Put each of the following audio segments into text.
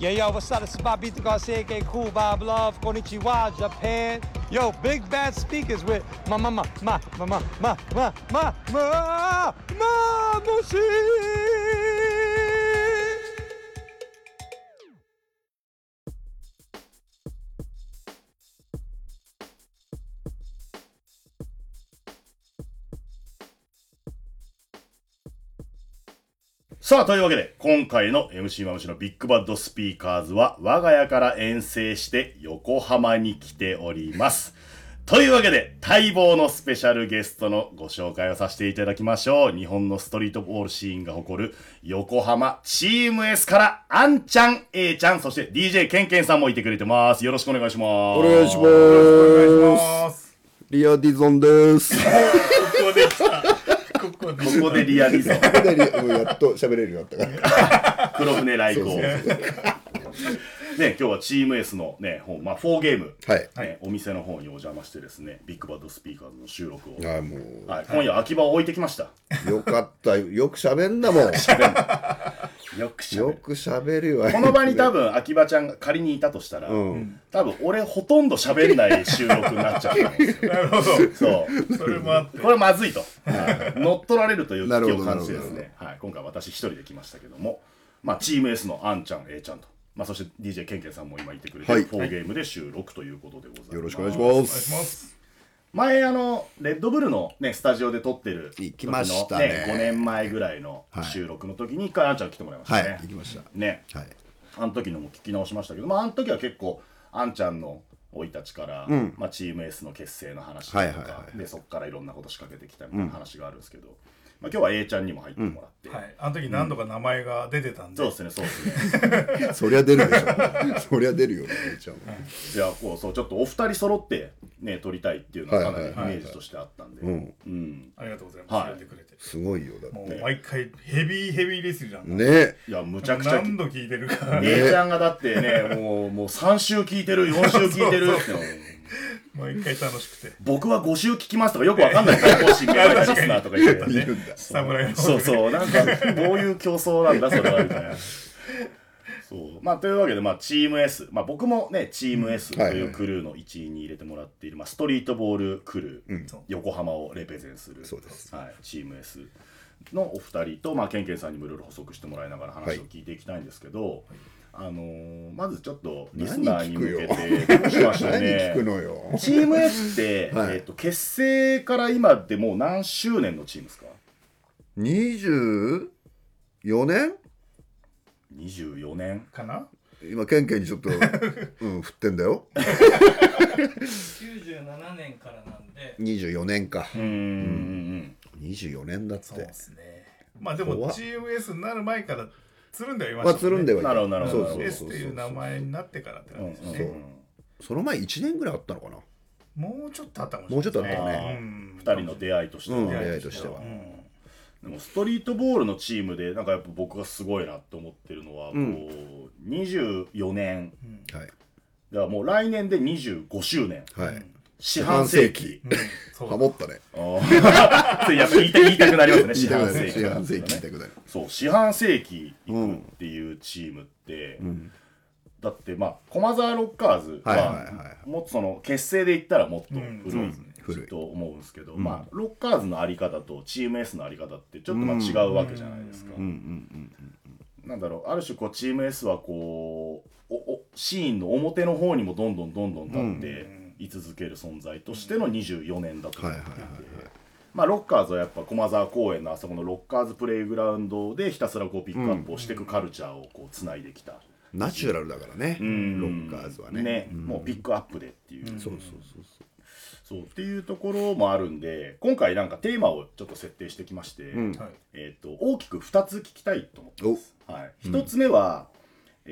Yeah, yo, what's up? This is Bobito Garcia, aka Cool Bob Love, Konnichiwa, Japan. Yo, big bad speakers with ma ma ma ma ma ma ma ma ma ma ma さあ、というわけで、今回の MC マムシのビッグバッドスピーカーズは、我が家から遠征して横浜に来ております。というわけで、待望のスペシャルゲストのご紹介をさせていただきましょう。日本のストリートボールシーンが誇る横浜チーム S から、あんちゃん、A ちゃん、そして DJ ケンケンさんもいてくれてます。よろしくお願いします。お願いします。お願いします。リアディゾンです。ここでリアリゾン。やっと喋れるようになったから。黒船来航。ね、今日はチーム S のね、本、まあ、4ゲーム、はい。ね、お店の方にお邪魔してですね、ビッグバッドスピーカーズの収録を。ああ、もう、はい、今夜秋葉を置いてきました。よかった。よく喋んだもん。よくしゃべる。よく喋るよ。この場に多分秋葉ちゃんが仮にいたとしたら、ん多分俺ほとんど喋んない収録になっちゃうと思うんですよ。なるほど。そう。それもあって。これまずいと。はい乗っ取られるという危機を感じてですね、はい、今回私一人で来ましたけども、まあ、チーム S のあんちゃん、A ちゃんと、まあ、そして DJ ケンケンさんも今いてくれて、はい4ゲームで収録ということでございます。よろしくお願いしお願いします。ます。前あのレッドブルのねスタジオで撮ってる行きましたね5年前ぐらいのはい収録の時に一回あんちゃん来てもらいましたね、はい、行きました。ねはい。あの時のも聞き直しましたけどまああの時は結構あんちゃんの生い立ちから、まあ、チーム S の結成の話とか、はいはいはいでそこからいろんなこと仕掛けてきたみたいな話があるんですけど、まあ、今日は A ちゃんにも入ってもらって、はい。あの時何度か名前が出てたんで。そうですねそうですね そりゃ出るでしょ。そりゃ出るよね、めいちゃんは。いやこうそうちょっとお二人揃ってね撮りたいっていうのはかなりイメはいはいージとしてあったんで、うん。うんありがとうございはいます。入れてくれて。すごいよ。だもって。う毎回ヘビーヘビーレスリーなんだ。ねいやむちゃくちゃ何度聞いてるか。ね A ちゃんがだってね、もう、もう3週聞いてる、4週聞いてるっての毎回楽しくて。僕は5週聞きますとかよくわかんないから、更新メガネリスナーとか言ってね。侍の。そうそう、なんか、どういう競争なんだ、それは、みたいな。そう。まあ、というわけで、まあ、チーム S。まあ、僕もね、チーム S とはいはいいうクルーの一員に入れてもらっている、まあ、ストリートボールクルー、そう横浜をレペゼンする、そうですはい、チーム S のお二人と、まあ、ケンケンさんにもいろいろ補足してもらいながら話を聞いていきたいんですけど、あのーまずちょっとリスナーに向けてどうしましょう何ね聞くのよ。チーム S って、はい。えっと結成から今でもう何周年のチームですか？24年？24年。かな？今、ケンケンにちょっと、うん、振ってんだよ。97年からなんで。24年か。うーん24年だって。そうで。すね。まあでも怖っ。GMS になる前からつるんではいままあ、した。ね。つるんではいた。なるほどなるほどそうそうそう。っていう名前になってからって感じですね。うんその前1年ぐらいあったのかな？もうちょっとあったかもしれない。もうちょっとあったね。うん。2人の出会いとしては、うん。出会いとしては。うん。でもストリートボールのチームでなんかやっぱ僕がすごいなって思ってるのは、うん。こう24年。はい。ではもう来年で25周年。はい。四半世紀。ハモったね。あーやっぱ言いた言いたくなりますね。四半世紀。四半世紀言いたくなる。そう。四半世紀いくっていうチームって、ん。だってまあ駒沢ロッカーズは,、もっとその結成で言ったらもっとうん。古い。と思うんですけど、まあロッカーズのあり方とチーム S のあり方ってちょっとまあ違うわけじゃないですか。なんだろうある種こうチーム S はこうおおシーンの表の方にもどんどんどんどん立って居続ける存在としての24年だと思っていて。はいはいはいまあロッカーズはやっぱ駒沢公園のあそこのロッカーズプレイグラウンドでひたすらこうピックアップをしていくカルチャーをこうつないできた、うん。ナチュラルだからね。ロうん。ッカーズはね。うん。もうピックアップでっていう、そうそうそうそそうっていうところもあるんで今回なんかテーマをちょっと設定してきまして、うん。はい。えー、と大きく2つ聞きたいと思ってます。はい、1つ目は、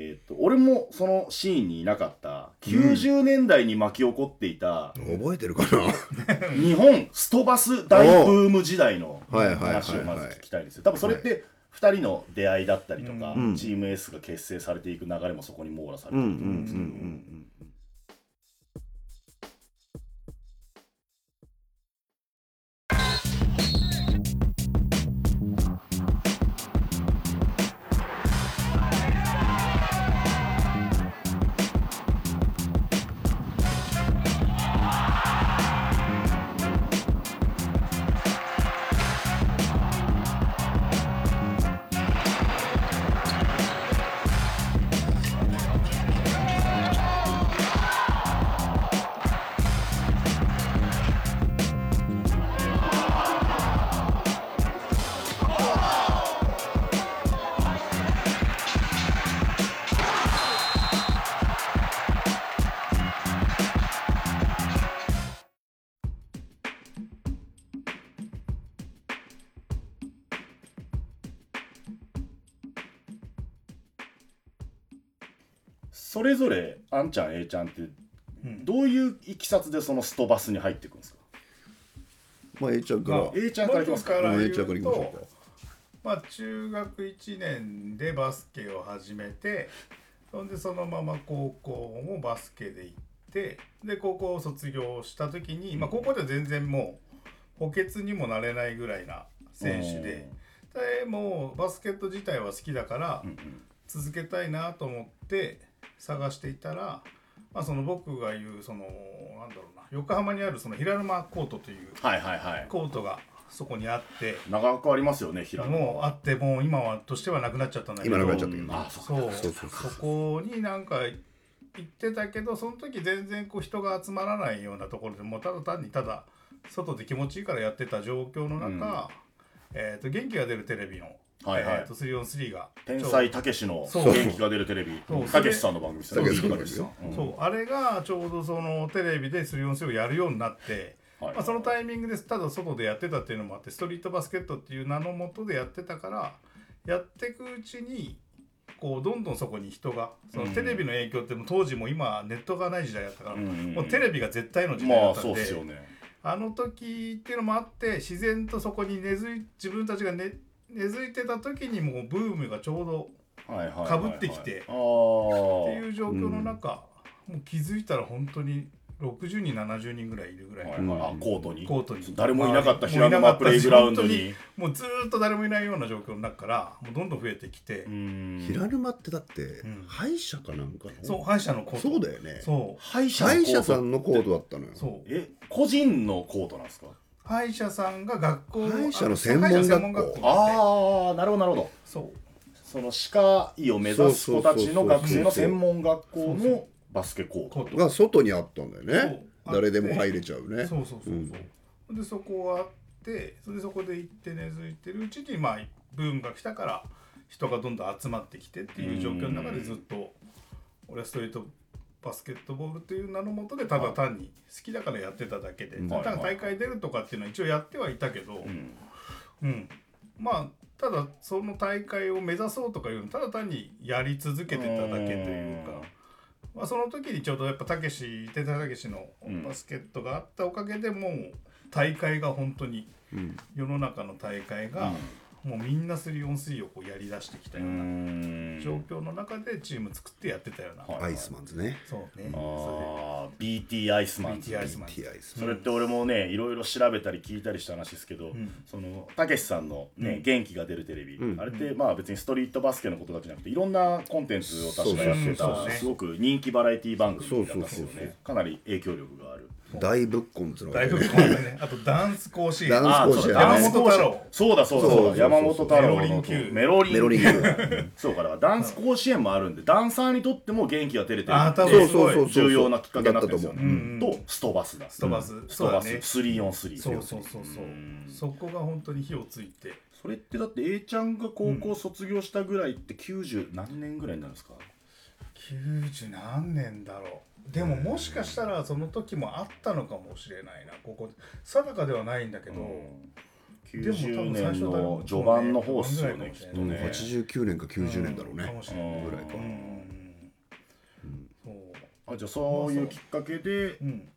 えー、と俺もそのシーンにいなかった90年代に巻き起こっていたう。覚えてるかな？日本ストバス大ブーム時代の話をまず聞きたいんですよ。多分それって2人の出会いだったりとか、うん。チーム S が結成されていく流れもそこに網羅されうんてると思うんですけど、んそれぞれあんちゃん A ちゃんってん。どういういきさつでそのストバスに入っていくんですか、まあ A ちゃんから。まあ A ちゃんからいきますか。僕から言 A ちゃんからいきましょうか。まあ中学1年でバスケを始めてそんでそのまま高校もバスケで行ってで高校を卒業した時に、まあ、高校では全然もう補欠にもなれないぐらいな選手ででもうバスケット自体は好きだから続けたいなと思って探していたら、まあ、その僕が言うそのなんだろうな横浜にあるその平沼コートというはいはいはい。コートがそこにあって。長くありますよね平野もうあってもう今はとしてはなくなっちゃったんだけど今なくなっちゃったけど。あそうそう。そうそうそこになんか行ってたけどその時全然こう人が集まらないようなところでもうただ単にただ外で気持ちいいからやってた状況の中、えー、と元気が出るテレビの、はいはい。えー、と 3on3 が。天才たけしのそう。元気が出るテレビ。そう。たけしさんの番組ですよね。たけしさんのたけしさんうん。そう。あれがちょうどそのテレビで 3on3 をやるようになって、はい。まあ、そのタイミングでただ外でやってたっていうのもあってストリートバスケットっていう名のもとでやってたからやっていくうちにこうどんどんそこに人がそのテレビの影響ってもう当時も今ネットがない時代だったから、うんうんうん。もうテレビが絶対の時代だまあったんで、そうっすよね。あの時っていうのもあって自然とそこに根付い自分たちが根根付いてた時にもうブームがちょうどかぶってきて。っていう状況の中、もう気づいたら本当に60人70人ぐらいいるぐらい、はいはい。あコートに。コートに。誰もいなかったもう平沼プレイグラウンドに。もうずーっと誰もいないような状況の中からもうどんどん増えてきて、うん。平沼ってだってん。歯医者かなんかの？そう歯医者のコート。そうだよね。そう。歯医者歯医者さのんのコートだったのよ。そう。え個人のコートなんですか？歯医者さんが学校歯医者の専門学校。ああなるほどなるほど。そう。その歯科医を目指す子たちの学生の専門学校のバスケコート。が外にあったんだよね。誰でも入れちゃうね。そうそうそうそう、でそこがあってそれでそこで行って根付いてるうちにまあブームが来たから人がどんどん集まってきてっていう状況の中でずっと俺はストリートバスケットボールという名のもとでただ単に好きだからやってただけで、ん。ただ大会出るとかっていうのは一応やってはいたけど、うん。うん、まあただその大会を目指そうとかいうのただ単にやり続けてただけというか。まあ、その時にちょうどやっぱたけし天才たけしのん。バスケットがあったおかげでもう大会が本当にうん。世の中の大会がもうみんな 3on3 をこうやりだしてきたうようなん。状況の中でチーム作ってやってたような、はい。アイスマンズね。そうね。あー。BT アイスマンズ BT アイスマンスそれって俺もねいろいろ調べたり聞いたりした話ですけど、ん。そのたけしさんのね、うん。元気が出るテレビ、うん。あれってまあ別にストリートバスケのことだけじゃなくていろんなコンテンツを確かやってたすごく人気バラエティ番組だったんですよね。かなり影響力がある大ぶっこんつのがだいぶったね。あとダンス甲子園。ダンス甲子園。そうだ山本太郎。そうだそうだそうそうそうそうだ山本太郎のメロリン級。メロリン級。そうかだからダンス甲子園もあるんでダンサーにとっても元気が出れてる。そうそう重要なきっかけになってるんですよ。ねだったと思ううん。とストバスだ。ストバス。ストバス。そうだね 3on3 そうそうそうそう。そこが本当に火をついて。それってだって A ちゃんが高校卒業したぐらいって90何年ぐらいになるんですか、90何年だろうでももしかしたらその時もあったのかもしれないな。ここ定かではないんだけど、でも多90分の序盤の方っすよねきっとうんね。89年か90年だろうね。かもしれないぐらいか。うん。そうあじゃあそういうきっかけでうん。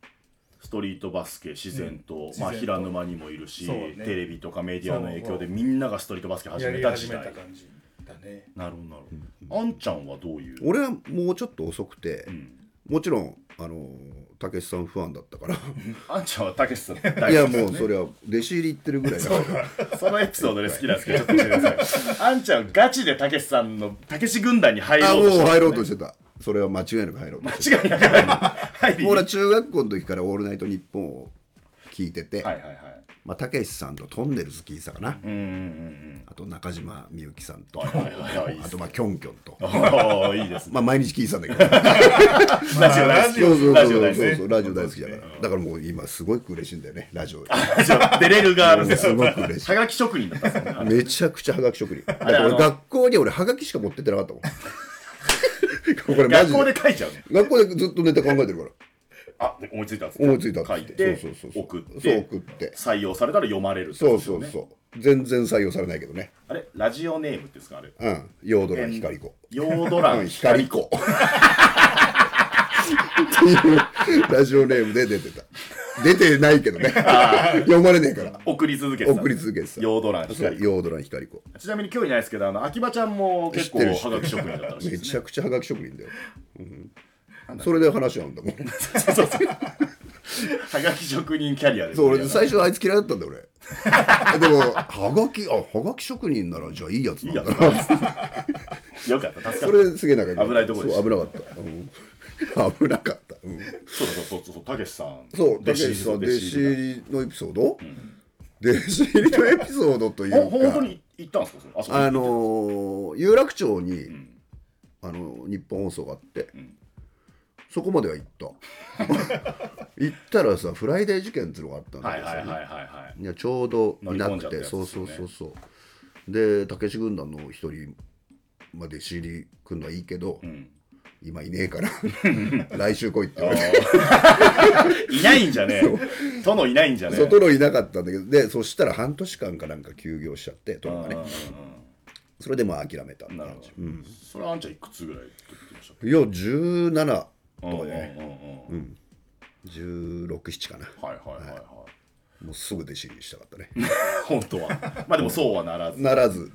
ストリートバスケ自然と、うん。まあ、自然と。平沼にもいるし、ね。テレビとかメディアの影響でみんながストリートバスケ始めた時代。始めた感じだね。なるほどなるほど、あんちゃんはどういう、俺はもうちょっと遅くてうんもちろんあのたけしさんファンだったから。あんちゃんはたけしさんいやもうそれは弟子入り行ってるぐらいだから。そのエピソードで好きなんですけどちょっと教えてください。あんちゃんガチでたけしさんのたけし軍団に入あろうとしてもう入ろうとししてた。それは間違いなく入ろうとして間違いなく入り。俺は中学校の時から「オールナイトニッポン」を聞いてて、はいはいはい。まあ、たけしさんとトンネルズ聞いてたかな、うんうんうんあと中島みゆきさんと、はいはいはい。あとまあキョンキョンと、いいですね。まあ毎日聞いてたんだけど ラジオ大好き。そうそうラジオそう大好き。そうそうラジオ大好きだから。だからもう今すごく嬉しいんだよねラジオ。ラジオ出れる側のすごく嬉しい。はがき職人だったんですよね。めちゃくちゃはがき職人。だかれあのら俺学校に俺はがきしか持ってってなかったもん。これマジ学校でで書いちゃうね。学校でずっとネタ考えてるからあで思いついたんですね思いついたっつ書いっててそうそうそう。送ってそう送って。採用されたら読まれるってそうことですよね。そうそう全然採用されないけどね。あれラジオネームっていうんですかあれ？うんヨードラン光子。ヨードラン光子。いうラジオネームで出てた。出てないけどね。読まれねえから。送り続けてた。送り続けてた。ヨードランそう光子ヨードラン光子。ちなみに今日いないですけどあの秋葉ちゃんも結構知ってる知ってる。はがき職人だったらしいめですね。ちゃくちゃはがき職人だよ、うんそれで話なんだもん。はがき職人キャリアですそう俺最初あいつ嫌いだったんだよ俺。でもはがきあはがき職人ならじゃあいいやつなんだな。よかったそった。れすげえ仲良危ないとこでしたそう危なかった、うん、危なかった、うん、そうそうそうそうたけしさん。そう弟子入りさん弟子のエピソード、弟子入りのエピソードというか。ほ本当に行ったんですか？あのー有楽町に、あのニッポン放送があって、そこまでは行った。行ったらさフライデー事件っていうのがあったんだけどさ、はいはいちょうどいなくて、ゃったやつそうそうそうそう。でたけし軍団の一人まで知りくんのはいいけど、ん。今いねえから 来週来いって言われて。いないんじゃねえ。殿いないんじゃねえ。殿いなかったんだけど。でそしたら半年間かなんか休業しちゃって殿がね。それでまあ諦めたってなるほ感じど、それはあんちゃんいくつぐらいいや17とけかね。うんうんうん1617かな。はいはいはいはい。もうすぐ弟子入りしたかったね。本当は。まあでもそうはならず。ならず。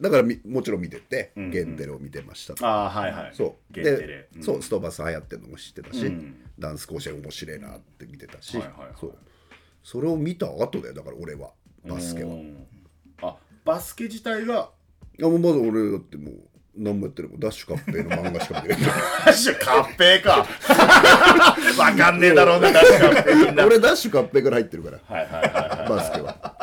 だからみもちろん見てて、ゲンテレを見てました。ああはいはい。そう。ゲンテレ。で、うん。そうストーバス流行ってるのも知ってたし、うん。ダンス甲子園面白いなって見てたし、はいはいはいそう。それを見た後だよだから俺はバスケは、いうん。あバスケ自体がやもうまず俺だってもう何もやってるダッシュカッペイの漫画しか見てない。ダッシュカッペーか。わかんねえだろうなダッシュカッペーみんな。はい俺ダッシュカッペイから入ってるから。はいはいはい。バスケは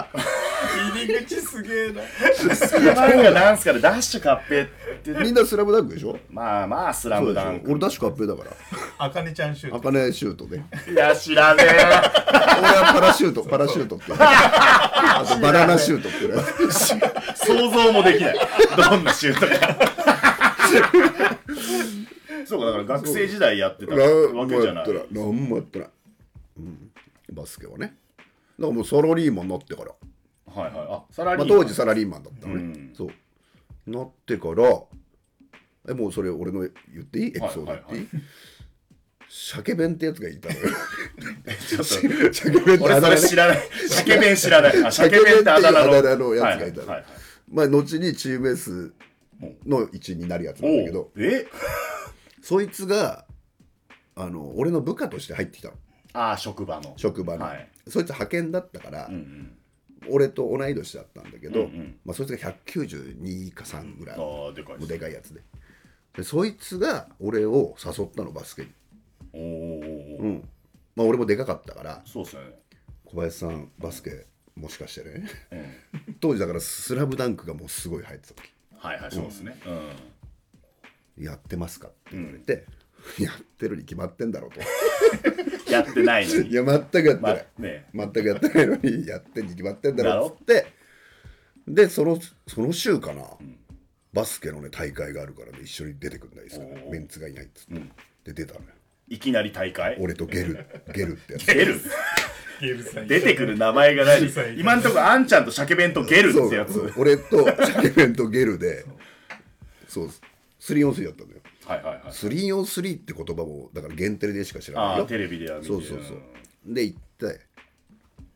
入り口すげえな。漫画なんすかねダッシュカッペーってみんなスラムダンクでしょ？まあまあスラそうでしょ。ムダンク俺ダッシュカッペイだから。あかねちゃんシュート。あかねシュートで。いや知らねえ。俺はパラシュートパラシュートっていう。あとバナナシュートっていうね。想像もできない。どんなシュートか。そうかだから学生時代やってたわけじゃない。何もやってない、うん、バスケはね。だからもうサラリーマンになってから、はいはい。あサラリまあ、ーマン。当時サラリーマンだったのね、うん。そう。なってからえもうそれ俺の言っていいエピソード言って？いい、はい。鮭弁ってやつがいたのよ。ちょっと。鮭弁ってあだ名知らない。鮭弁知らない。あ鮭鮭弁っててあだ名のやつがいたの、まあ後にチーム S の一員になるやつなんだけど。え？そいつがあの俺の部下として入ってきたの。ああ職場の。職場に、はい。そいつ派遣だったから、俺と同い年だったんだけど、うんうん。まあ、そいつが192か3ぐらいもああでかいうでかいやつで。でそいつが俺を誘ったのバスケに、おおうん。まあ、俺もでかかったから。そうっすよね。小林さんバスケもしかしてね。うん 当時だから「スラムダンクがもうすごい流行ってた時。はいはいそうですね。うん。やってますか?」って言われて、やってるに決まってんだろうと。やってないのに。いや全くやってまない、ね。全くやってないのにやってんに決まってんだろうっつって。でそのその週かな、バスケのね大会があるからね一緒に出てくんないですか、ね、メンツがいないっつって、で出たのよ。いきなり大会？俺とゲルゲルってやつ。ゲル？出てくる名前が何今んとこあんちゃんと鮭弁とゲルってやつ。俺と鮭弁とゲルでそう。3 on 3だったんだよはいはいはい。3 on 3って言葉もだから限定でしか知らない。よテレビでは見てそうそうそう。で行って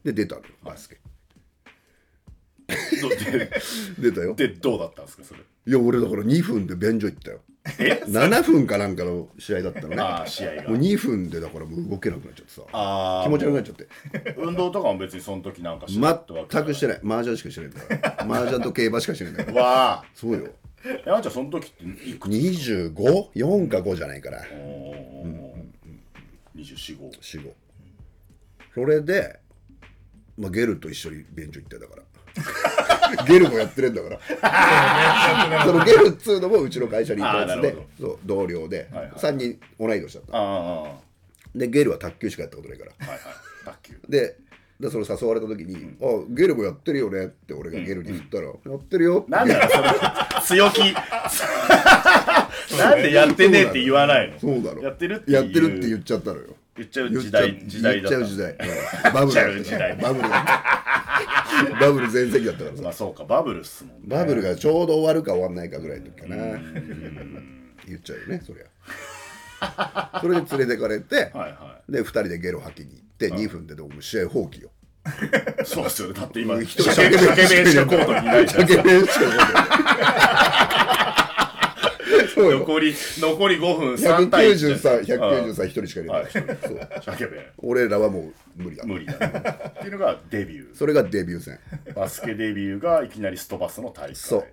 で出たの。よバスケ。どで 出たよ。でどうだったんですかそれ？いや俺だから2分で便所行ったよ。え？7分かなんかの試合だったのね。ああ試合が。もう2分でだからもう動けなくなっちゃってさ。ああ気持ち悪くなっちゃって。運動とかも別にその時なんかしなかったわけ全くしてない。麻雀しかしてないんだから。麻雀と競馬しかしてないんだから。わあ。そうよえあんちゃんその時っていくつ？25?4 か5じゃないから。おー24号。45それで、まあ、ゲルと一緒に便所行ってだから。ゲルもやってるんだから。そのゲルっつうのもうちの会社にいたやつで。そう同僚で、はいはい。3人同い年だった。でゲルは卓球しかやったことないから。いはい。卓球。ででそれ誘われた時に「あゲルもやってるよね」って俺がゲルに言ったら「やってるよ」なんだよそれ強気。なんでやってねえって言わないの？そうだろ。やってるってやってるってう言っちゃったのよ。言っちゃう時代時代だった。言っちゃう時代、うんバブル時代バブル。バブル全盛期だったからさ。まあそうかバブルっすもんね。バブルがちょうど終わるか終わんないかぐらいの時かな。言っちゃうよねそりゃ。それで連れてかれてはいはで2人でゲロ吐きに行って2分ででもう試合放棄よ。いそうですよね。だって今一人鮭鮭弁しかコートにいないじゃんそうよ。残り残り5分3対1 193、193一人しか入れない。はい。そう。俺らはもう無理だ。無理だ。ねっていうのがデビュー。それがデビュー戦。バスケデビューがいきなりストバスの大会。そう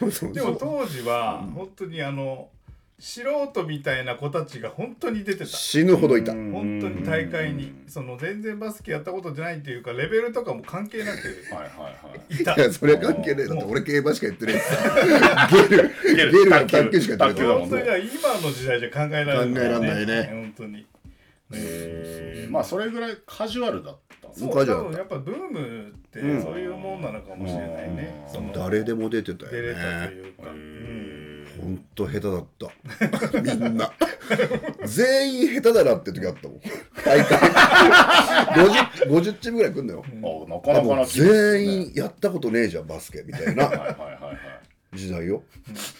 そうそう。でも当時は本当にあの素人みたいな子たちが本当に出てた。死ぬほどいた。うん。本当に大会に。その全然バスケやったことじゃないっていうかレベルとかも関係なくはいはいはい。いた。いやそれは関係ねえだって俺競馬しか言ってねえしさゲル。ゲル。は卓球しかやってない。本当にだ今の時代じゃ考えられない、考えらんないね。本当に。えーまあそれぐらいカジュアルだったんですそうカジュアル多分やっぱブームってうんそういうもんなのかもしれないね、誰でも出てたよ出れたとねいうか、へーほんと下手だった。みんな。全員下手だなって時あったもん。大会。50, 50チームぐらい来んのよ。あなかなかな規模ですね。全員やったことねえじゃんバスケみたいな。はいはいはいはい時代よ。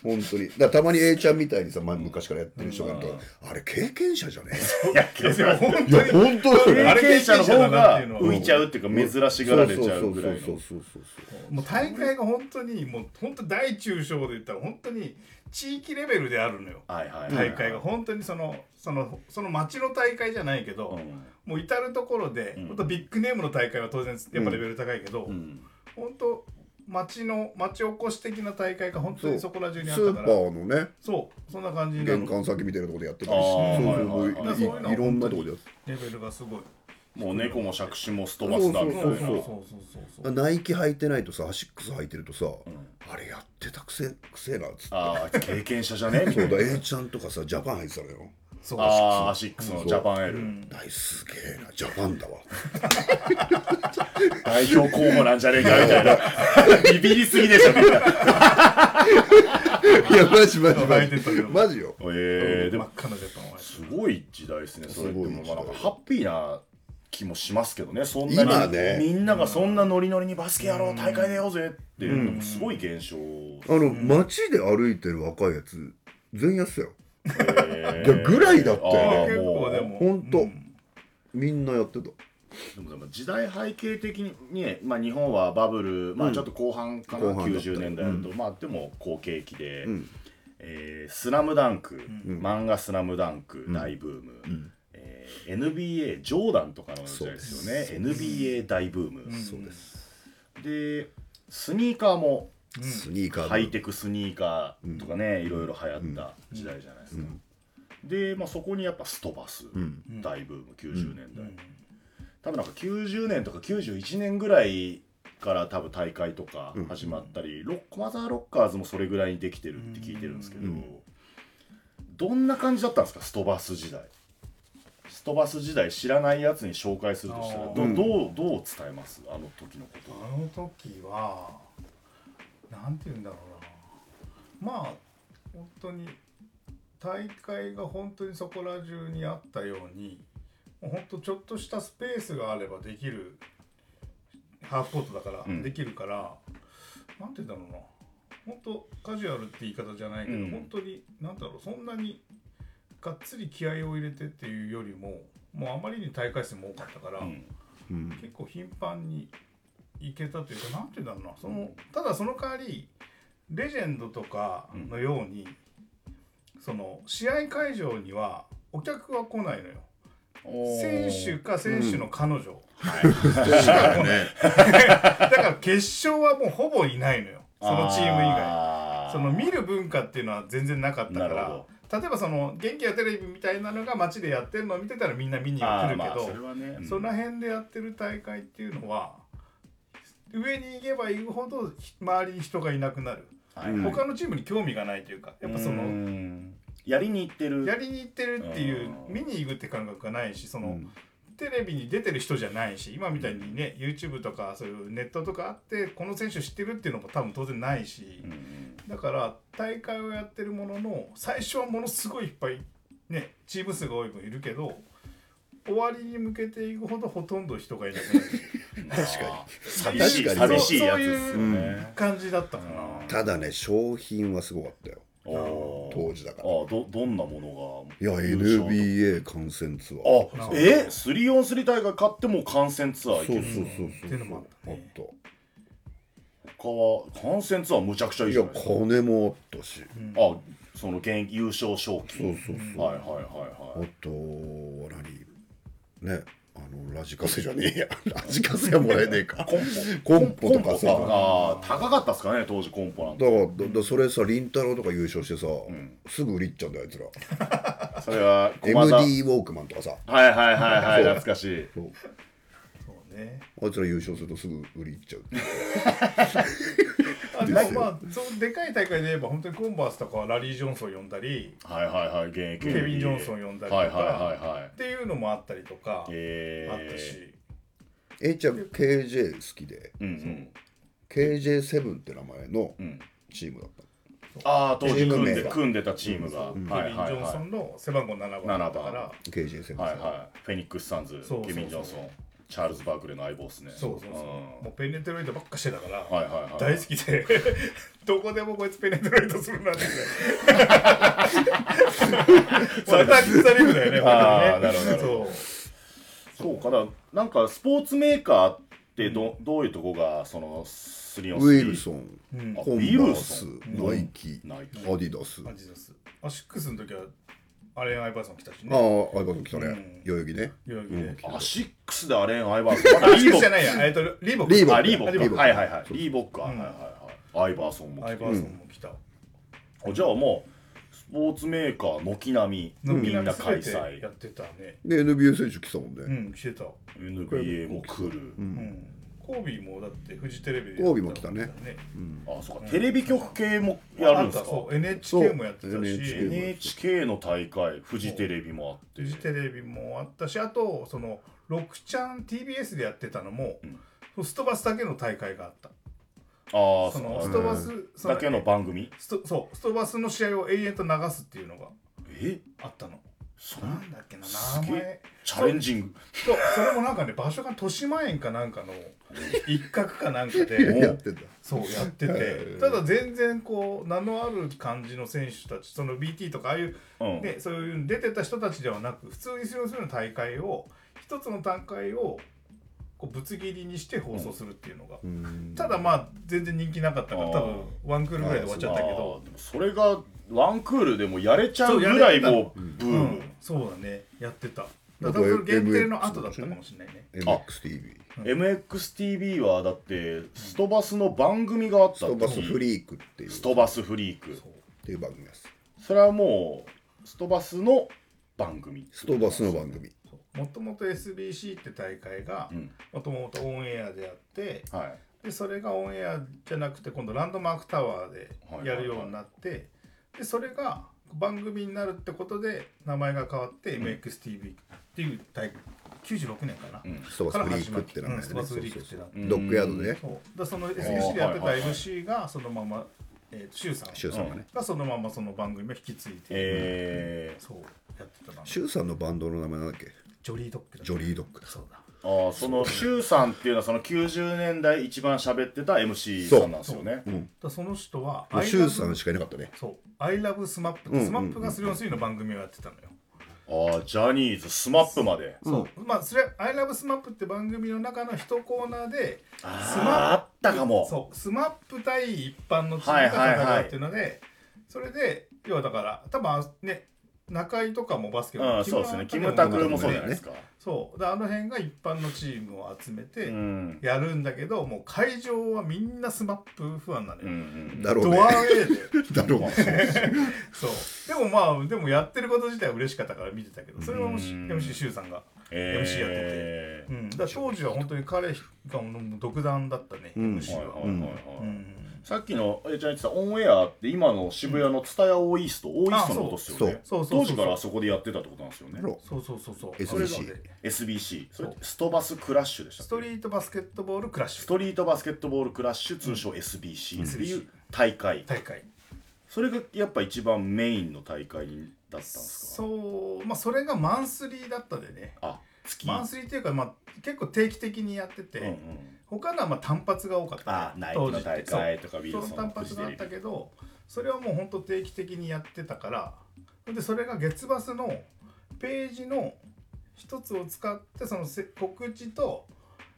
本当に。だたまに A ちゃんみたいにさ前昔からやってる人がいるとあれ経験者じゃね？えいや本当だよあれ経験者の方経験者だなが浮いちゃうっていうか珍しがられちゃうぐらいの。そうそうそうそうそうもう大会が本当にもう本当大中小で言ったら本当に地域レベルであるのよ。はいはいはい大会が。本当にそのそのその町の大会じゃないけど、うん。もう至る所で、うん。本当ビッグネームの大会は当然やっぱレベル高いけど、うん。本当町の町おこし的な大会が本当にそこら中にあっスーパたから。ーのね。そう。そんな感じ玄関先みたいなところでやってたり。あーそうそうはいはいはいそういいいろんなところでやってレベルがすごい。もう猫も杓子もす飛ばすだみたいなそうそうそう。そうそうそうたナイキ履いてないとさアシックス履いてるとさ、あれやってたくせくせえなっつって。ああ経験者じゃね？みたそいうなだ A ちゃんとかさジャパン履いてたのよそうああアシックスのジャパンエル大すげえな。ジャパンだわ。代表候補なんじゃねえかみたいな。ビビりすぎでしょみんな。いやマジマジマジ。マジよ。えー、でも真っ赤なジャパンは。すごい時代ですねそれって。もすごい時代。まあなんかハッピーな気もしますけどねそんなに。今ね。みんながそんなノリノリにバスケやろう大会出ようぜっていうのもすごい現象、あの街で歩いてる若いやつ全員やってたよえいやぐらいだったよねあー結構でも。ほんとうん。みんなやってた。でもでも時代背景的にね、まあ、日本はバブル、まあ、ちょっと後半かな、後半だった。90年代だと、まあでも好景気で「ん。えースラムダンク、漫画「スラムダンク、大ブーム、えー NBA ジョーダンとかの時代ですよね。NBA 大ブーム、そうです。でスニーカーもスニーカーハイテクスニーカーとかね、いろいろ流行った時代じゃないですか、で、まあ、そこにやっぱストバス、大ブーム90年代、多分なんか90年とか91年ぐらいから多分大会とか始まったり、ロッコマザーロッカーズもそれぐらいにできてるって聞いてるんですけど、どんな感じだったんですかストバス時代。ストバス時代知らないやつに紹介するとしたらど,、あー。どうどう伝えます？あの時のこと。をあの時はなんて言うんだろうな。まあ本当に大会が本当にそこら中にあったようにもう本当ちょっとしたスペースがあればできるハーフコートだから、うん。できるからなんて言うんだろうな。本当カジュアルって言い方じゃないけど、うん。本当になんだろうそんなにがっつり気合を入れてっていうよりももうあまりに大会数も多かったから、うん。結構頻繁に行けたというかなんて言うんだろうな。そのただその代わりレジェンドとかのように、その試合会場にはお客は来ないのよ。選手か選手の彼女、だよねだから決勝はもうほぼいないのよ。そのチーム以外。その見る文化っていうのは全然なかったから。例えばその元気なテレビみたいなのが街でやってるのを見てたらみんな見には来るけど、そね、うん。その辺でやってる大会っていうのは上に行けば行くほど周りに人がいなくなる、はい。うん他のチームに興味がないというかやっぱそうのんやりに行ってる。やりに行ってるっていううん。見に行くって感覚がないしその、うん。テレビに出てる人じゃないし今みたいにね YouTube とかそういうネットとかあってこの選手知ってるっていうのも多分当然ないし、うんだから大会をやってるものの最初はものすごいいっぱいねチーム数が多い分いるけど終わりに向けていくほどほとんど人がいなくなる。確か寂しい。確かに寂しいやつですね。感じだったかな、ただね商品はすごかったよ当時だから。あどどんなものいやが優勝 NBA 観戦ツアー。あえ？3on3 大会勝っても観戦ツアーそう行けるそうそうそうっていう。のもあったあねった他は観戦ツアーむちゃくちゃいいいやじゃないですか。金もあったし、あその現役優勝賞そう金そうそう、はいはいはいあはい。と何ねあのラジカセじゃねえや。ラジカセはもらえねえか。コンコンポとかさ。ああ高かったっすかね当時コンポなんて。だからだだそれさ凛太郎とか優勝してさ、すぐ売りっちゃうんだよあいつら。それは MD ウォークマンとかさ。はいはいはいはい懐かしい。そう。そうね。あいつら優勝するとすぐ売りいっちゃう あでもまあそのでかい大会で言えば本当にコンバースとかはラリー・ジョンソン呼んだりはいはいはい現役ケビン・ジョンソン呼んだりとか、はいはいはいはい。っていうのもあったりとか、えあったし。えいちゃん KJ 好きで。うんうん。KJ7 って名前のん。チームだったああ当時組んで組んでたチームが。ケビン・ジョンソはンの背番号7番だから。の KJ7 いはいはい。フェニックス・サンズケビン・ジョンソンチャールズ・バークレーの相棒ですね。そうそうそう、もうペネトロイドばっかしてたから、はいはいはい。大好きで どこでもこいつペネトロイドするなって。また腐リブだよねあー本当にね。なるほどなるほど。そう。かな。なんかスポーツメーカーってどどういうとこがその3 on 3ウィルソン、うん。コンバウィルースソンナイキナイキアディダスマジですアシックスの時はアレン・アイバーソン来たしああね相葉君来たね。うん。代々木ね。代々木で。アシックスでアレン・アイバーソン。アシックスじゃッないや。えっとリーボック。リーボック。はいはいはい。リーボックははいはいはい。アイバーソンも来てアイバーソンも来た、あじゃあもうスポーツメーカー軒並み。みんな開催。やってたね。で NBA 選手来たもんうねん来てた。NBA も来る。うんコービーもだってフジテレビでコービーも来たね。あそうか。テレビ局系もやるんですか？そう。NHK もやってたし。NHK NHK の大会フジテレビもあって。フジテレビもあったしあとその6ちゃん TBS でやってたのも、ストバスだけの大会があった。ああそのストバスそだけの番組？ストそうストバスの試合を永遠と流すっていうのがえ？あったのそなんだっけな名前。チャレンジング。そうそれもなんかね場所が豊島園かなんかの一角かなんかで やってんだ。そうやってて。ただ全然こう名のある感じの選手たちその BT とかああいう、うん。ね、そういう出てた人たちではなく普通にするの大会を一つの大会をこうぶつ切りにして放送するっていうのが、ただまあ全然人気なかったから多分ワンクールぐらいで終わっちゃったけあどそれがワンクールでもやれちゃうぐらいもうブーム。うん、そうだね。やってた。だから限定の後だったかもしれないね。MXTV MXTV はだってストバスの番組があったストバスフーリークっていう。ストバスフリーク。っていう番組です。それはもうストバスの番組。ストバスの番組。もともと SBC って大会がうん。もともとオンエアであってはい。でそれがオンエアじゃなくて今度ランドマークタワーでやるようになってでそれが番組になるってことで名前が変わって MXTV っていう大会96年かな、うん。ストバスフリークって。名前うんストバスフリークってなって。うん。ドッグヤードで？ねそう。だその SBC でやってた MC がそのまま、えーと、シュウさんシュウさんがね。がそのままその番組を引き継いで、えそうやってたなシュウさんのバンドの名前なんだっけ？ジョリードッグだジョリードッグだ。そうだ。ー、ああそのシュウさんっていうのはその90年代一番喋ってた MC さんなんですよね。だからその人はもうシュウさんしかいなかったね。そう「I love SMAP」ってうんうん。SMAP が 3on3 の番組をやってたのよ、ああジャニーズスマップまで。そう。まあそれ「I love SMAP」って番組の中の一コーナーであーあったかも。そう。SMAP 対一般のチームが戦うっていうので、それで要はだから多分ね中井とかもバスケうんそうですね。キムタクもそうじゃないですか。そう。であの辺が一般のチームを集めてうん。やるんだけど、もう会場はみんな SMAP ファンなのよ、うんうんだろうね。ドアウェーで だろうね。そう でもまあでもやってること自体は嬉しかったから見てたけどそれは MC シュウさんが、えー。MC やってて、うん、だ当時は本当に彼がもう独断だったね、うん。MC は、はいはいはいはい、うんさっきのえちゃん言ってたオンエアって今の渋谷の蔦屋オーイーストオーイーストのことっすよね。そう。そうそうそう。当時からあそこでやってたってことなんですよね。そうそうそうそう。SBC SBC それストバスクラッシュでしたストリートバスケットボールクラッシュ。ストリートバスケットボールクラッシュ通称 SBC っていう大会。大会。それがやっぱ一番メインの大会だったんですか？そうまあそれがマンスリーだったでね。あ月。マンスリーっていうか、まあ、結構定期的にやってて、うんうん。他のはまあ単発が多かった、あナイキの大会とかウィルソンそう単発があったけどそれはもう本当定期的にやってたからでそれが月バスのページの一つを使ってそのせ告知と,、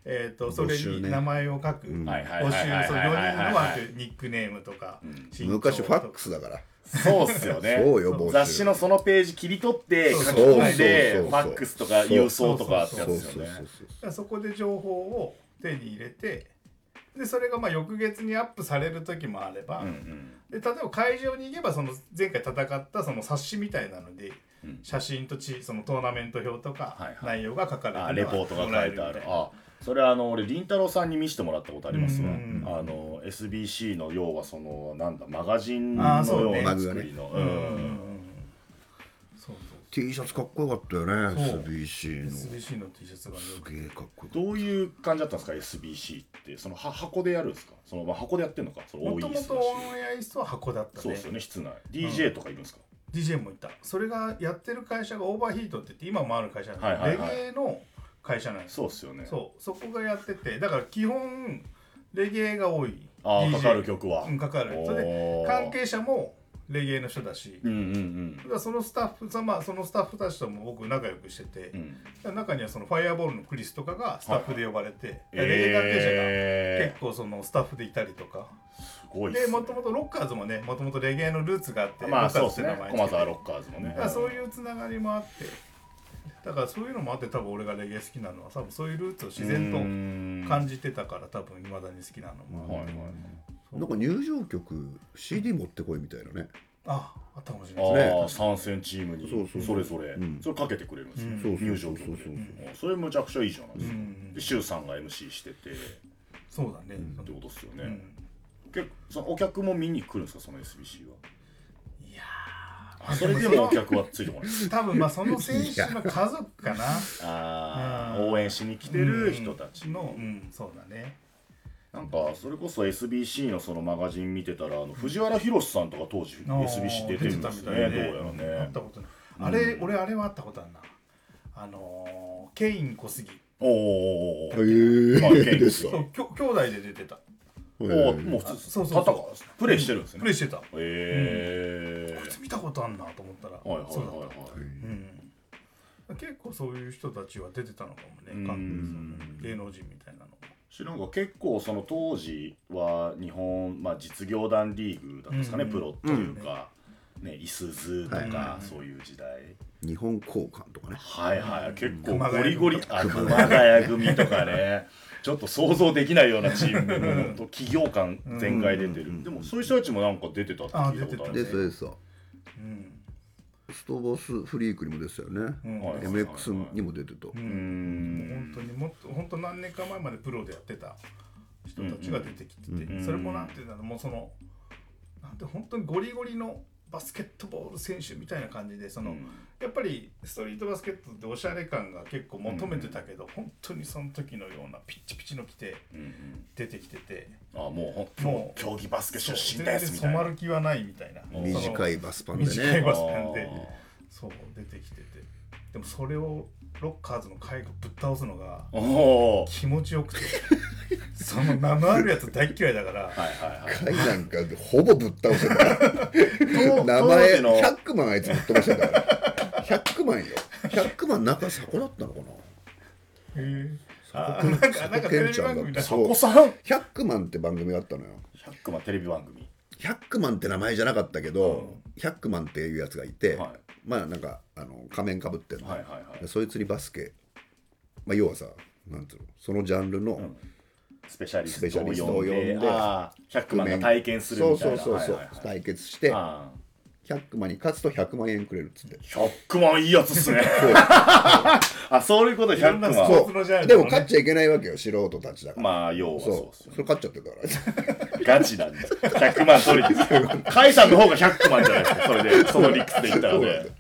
えー、とそれ募集ね。に名前を書くうん。はいはい募集そう4はい人の枠ニックネームとかん。身長昔ファッとクスだからそうっすよね。そうよ募集。雑誌のそのページ切り取ってそう書き込んでファックスとか郵送とかってやそうそうそうつですよねそこで情報を手に入れてでそれがまあ翌月にアップされる時もあれば、うんうん。で例えば会場に行けばその前回戦ったその冊子みたいなので、うん。写真とちそのトーナメント表とかはいはい。内容が書かれてるのあレポートが書いてある。あそれはあの俺りんたろーさんに見せてもらったことありますわうん。あの SBC の要はそのなんだマガジンのような作りの。うん。う T シャツかっこよかったよね SBC の。SBC の T シャツがよすくげえかっこよどういう感じだったんですか SBC って。そのは箱でやるんですか？その、まあ、箱でやってんのか？そのもともとオンエアイストは箱だったね。そうですよね室内。DJ とかいるんですか、DJ もいた。それがやってる会社がオーバーヒートって言って今もある会社なんだけど、はいはいはい。レゲエの会社なんですそうっすよね。そう。そこがやっててだから基本レゲエが多い。ああ DJ かかる曲は、うんかかる。それで関係者もレゲエの人だし、うんうんだからそのスタッフさ、まあ、そのスタッフたちとも僕仲良くしてて、うん。うん中にはそのファイアボールのクリスとかがスタッフで呼ばれて、えレゲエ関係者がえ結構そのスタッフでいたりとか、ー、すごいっすね。でもともとロッカーズもねもともとレゲエのルーツがあって、まあロッカーそうですねズって。名前駒沢ロッカーズもね。そういうつながりもあってだからそういうのもあって多分俺がレゲエ好きなのは多分そういうルーツを自然とと感じてたから多分いまだに好きなのもはいはいたなんか入場曲 CD 持ってこいみたいなね。ああったかもしれないですね。ああ参戦チームにそうそうそれぞれ。うん。それかけてくれるんですよ。うん。入場曲で。そうそうあそれむちゃくちゃいいじゃないですか。うんで周さんが MC してて。っそうだね、てことですよね。うん。結構そのお客も見に来るんですか？その SBC はそれでもお客はついてこないー多分まあその選手の家族かな。ああうん。応援しに来てる人たち。のうんそうだね。なんかそれこそ SBC のそのマガジン見てたらあの藤原宏さんとか当時 SBC 出てるんですね。どうやら会っねたことない。あれ、俺あれは会ったことあるな。あのーケイン小杉。おーおーおーおへーまあえケインですそうきょ兄弟で出てた。おーもう普通そうそうそう。戦プレイしてるんですね。プレイしてた。こえいつ見たことあんなと思ったら。はいはいはいそうだった。はいうん、結構そういう人たちは出てたのかもね。うん。関係その芸能人みたいなのしなんか結構その当時は日本、まあ、実業団リーグだったんですかね、うん。プロというか、ねいすずとか、はい。そういう時代。日本交換とかね。はいはい、結構ゴリゴリあ熊谷組とかねちょっと想像できないようなチームも本当企業感全開出てる、でもそういう人たちもなんか出てたって聞いたことある。んでですそれでさうん。ストボスフリークにも出てたよね、うん。はい MX にも出てた、ううん。ん。もう本当にもっと本当何年か前までプロでやってた人たちが出てきてて、うん。それもなんていうんだろうもうそのなんて本当にゴリゴリのバスケットボール選手みたいな感じでその、やっぱりストリートバスケットっておしゃれ感が結構求めてたけど、本当にその時のようなピッチピチの着てうんうん。出てきてて。あもうほんもう競技バスケ出そう身ですみたいな。染まる気はないみたいな。短いいバスパンでね。短いバスパンでそう出てきてて。でもそれをロッカーズの会がぶっ倒すのがおお気持ちよくて。その名のあるやつ大嫌いだから。はいはいはい。回なんかほぼぶっ倒して名前当時の。100万あいつぶっ飛ばしてたから。100万よ。100万中そこだったのかな。へえあなんかなんかテレビ番組だ。そうお子さん。100万って番組があったのよ。100万テレビ番組。100万って名前じゃなかったけど、100万っていうやつがいて、はい。まあなんかあの仮面かぶってんの、はいはいはい。でそいつにバスケ、まあ、要はさなんつうの？そのジャンルの、スペシャリストスペシャリストを呼んであー100万が体験するそうみたいな。そうそうそう、はいはいはい。対決してあ100万に勝つと100万円くれるっつって。ー100万いいやつっすね。あそういうこと100いろんなスポ万ーツのジャンルでも勝っちゃいけないわけよ素人たちだから、まあ要はそうそうっすよそれ勝っちゃってたから。ガチなんで。100万取りです。甲斐さんの方が100万じゃないですかそれで。その理屈で言ったらそうなんだね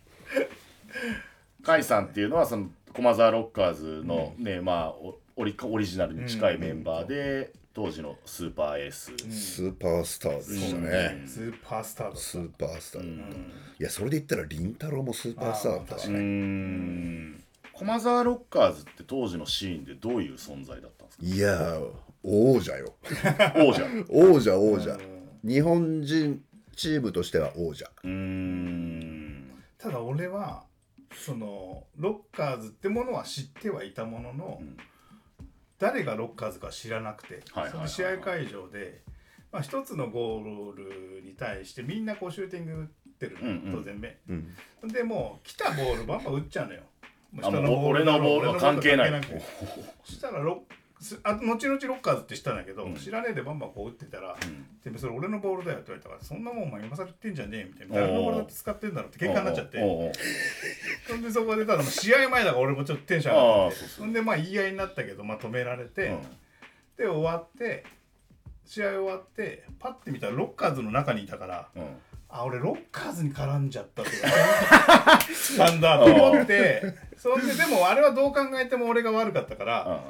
甲斐さんっていうのはその駒沢ロッカーズのね、まあおオリオリジナルに近いメンバーで、当時のスーパーエース、スーパースターでしたね、スーパースターだった。スーパースターだった、いやそれで言ったら凛太郎もスーパースターだったからうーん。駒沢ロッカーズって当時のシーンでどういう存在だったんですか？いやー王者よ。王者。王者王者。日本人チームとしては王者。うーん。ただ俺はそのロッカーズってものは知ってはいたものの、ん。誰がロッカーズか知らなくて、それで試合会場で、まあ、一つのゴールに対してみんなこうシューティング打ってるの、うんうん。当然目うん。でもう来たボールバンバン打っちゃうのよ。ものボールは関係ない俺のボールは関係なくて。そしたらロすあ後々ロッカーズって知ったんだけど、うん。知らねえでバンバンこう打ってたら「んでもそれ俺のボールだよ」って言われたから「そんなもんお前今更言ってんじゃねえ」みたいな「誰のボールだって使ってんだろ」って喧嘩になっちゃってそんでそこでただ試合前だから俺もちょっとテンション上がってそんでまあ言い合いになったけど、まあ、止められて、うん。で終わって試合終わってパッて見たらロッカーズの中にいたからうん。あ俺ロッカーズに絡んじゃった ってなんだと思ってそんででもあれはどう考えても俺が悪かったから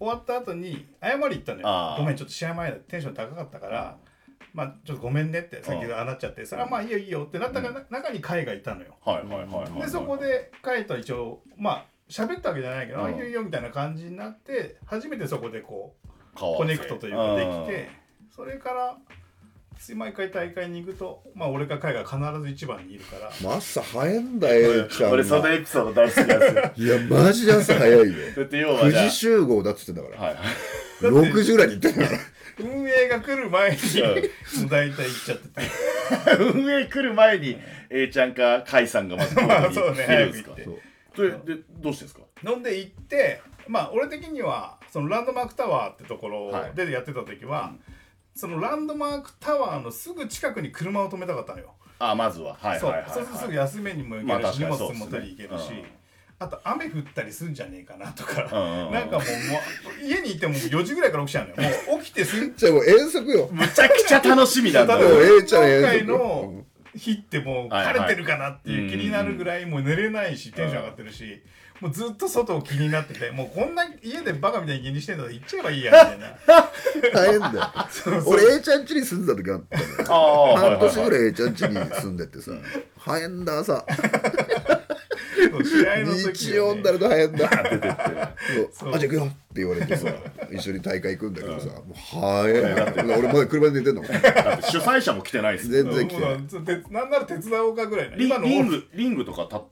終わった後に謝り行ったのよ。ごめんちょっと試合前だテンション高かったからまあちょっとごめんねってさっきあなっちゃってそれはまあいいよいいよってなったから中に海がいたのよ。はいはいはいはいはいでそこで海と一応まあ喋ったわけじゃないけど、うん。あいいよいいよみたいな感じになって初めてそこでこうココネクトというかできてそれから毎回大会に行くとまあ俺か海が必ず一番にいるから。マスター早いんだよちゃん。俺そのがエピソード大好きなんですよ。いやマジで朝早いよ。だって要は9じゃ時集合だっつってんだから、あはいはい。6時ぐらいに行ってんだから。運営が来る前に大体行っちゃってて。運営来る前に A ちゃんか甲斐さんがまずここにるんですか早く行って。それでどうしてんですか？飲んで行ってまあ俺的にはそのランドマークタワーってところでやってた時は、そのランドマークタワーのすぐ近くに車を止めたかったのよ、あまずは。はいそうはいはいはい。そう。するとすぐ休めにも行けまあるし、荷物持ったり行けるし、うん。あと雨降ったりすんじゃねえかなとか、なんかもうもう家にいても4時ぐらいから起きちゃうのよもう起きてすんじゃあもう遠足よ。むちゃくちゃ楽しみだ例えばもう A ちゃん今回遠足の日ってもう晴れてるかなっていう気になるぐらいもう寝れないしテンション上がってるしもうずっと外を気になっててもうこんな家でバカみたいに気にしてんだったら行っちゃえばいいやみたいな。大変だよ。俺 A ちゃん家に住んだ時あったのよ半年ぐらい A ちゃん家に住んでてさ。早いんだ朝。そう試合の時日曜になると早いんだ。出てって。あじゃあ行くよって言われてさ一緒に大会行くんだけどさもう早い。俺まだ車で寝てんの？主催者も来てないですよ全然来てない。なんなら手伝おうかぐらいのリ今のリングリングとかたた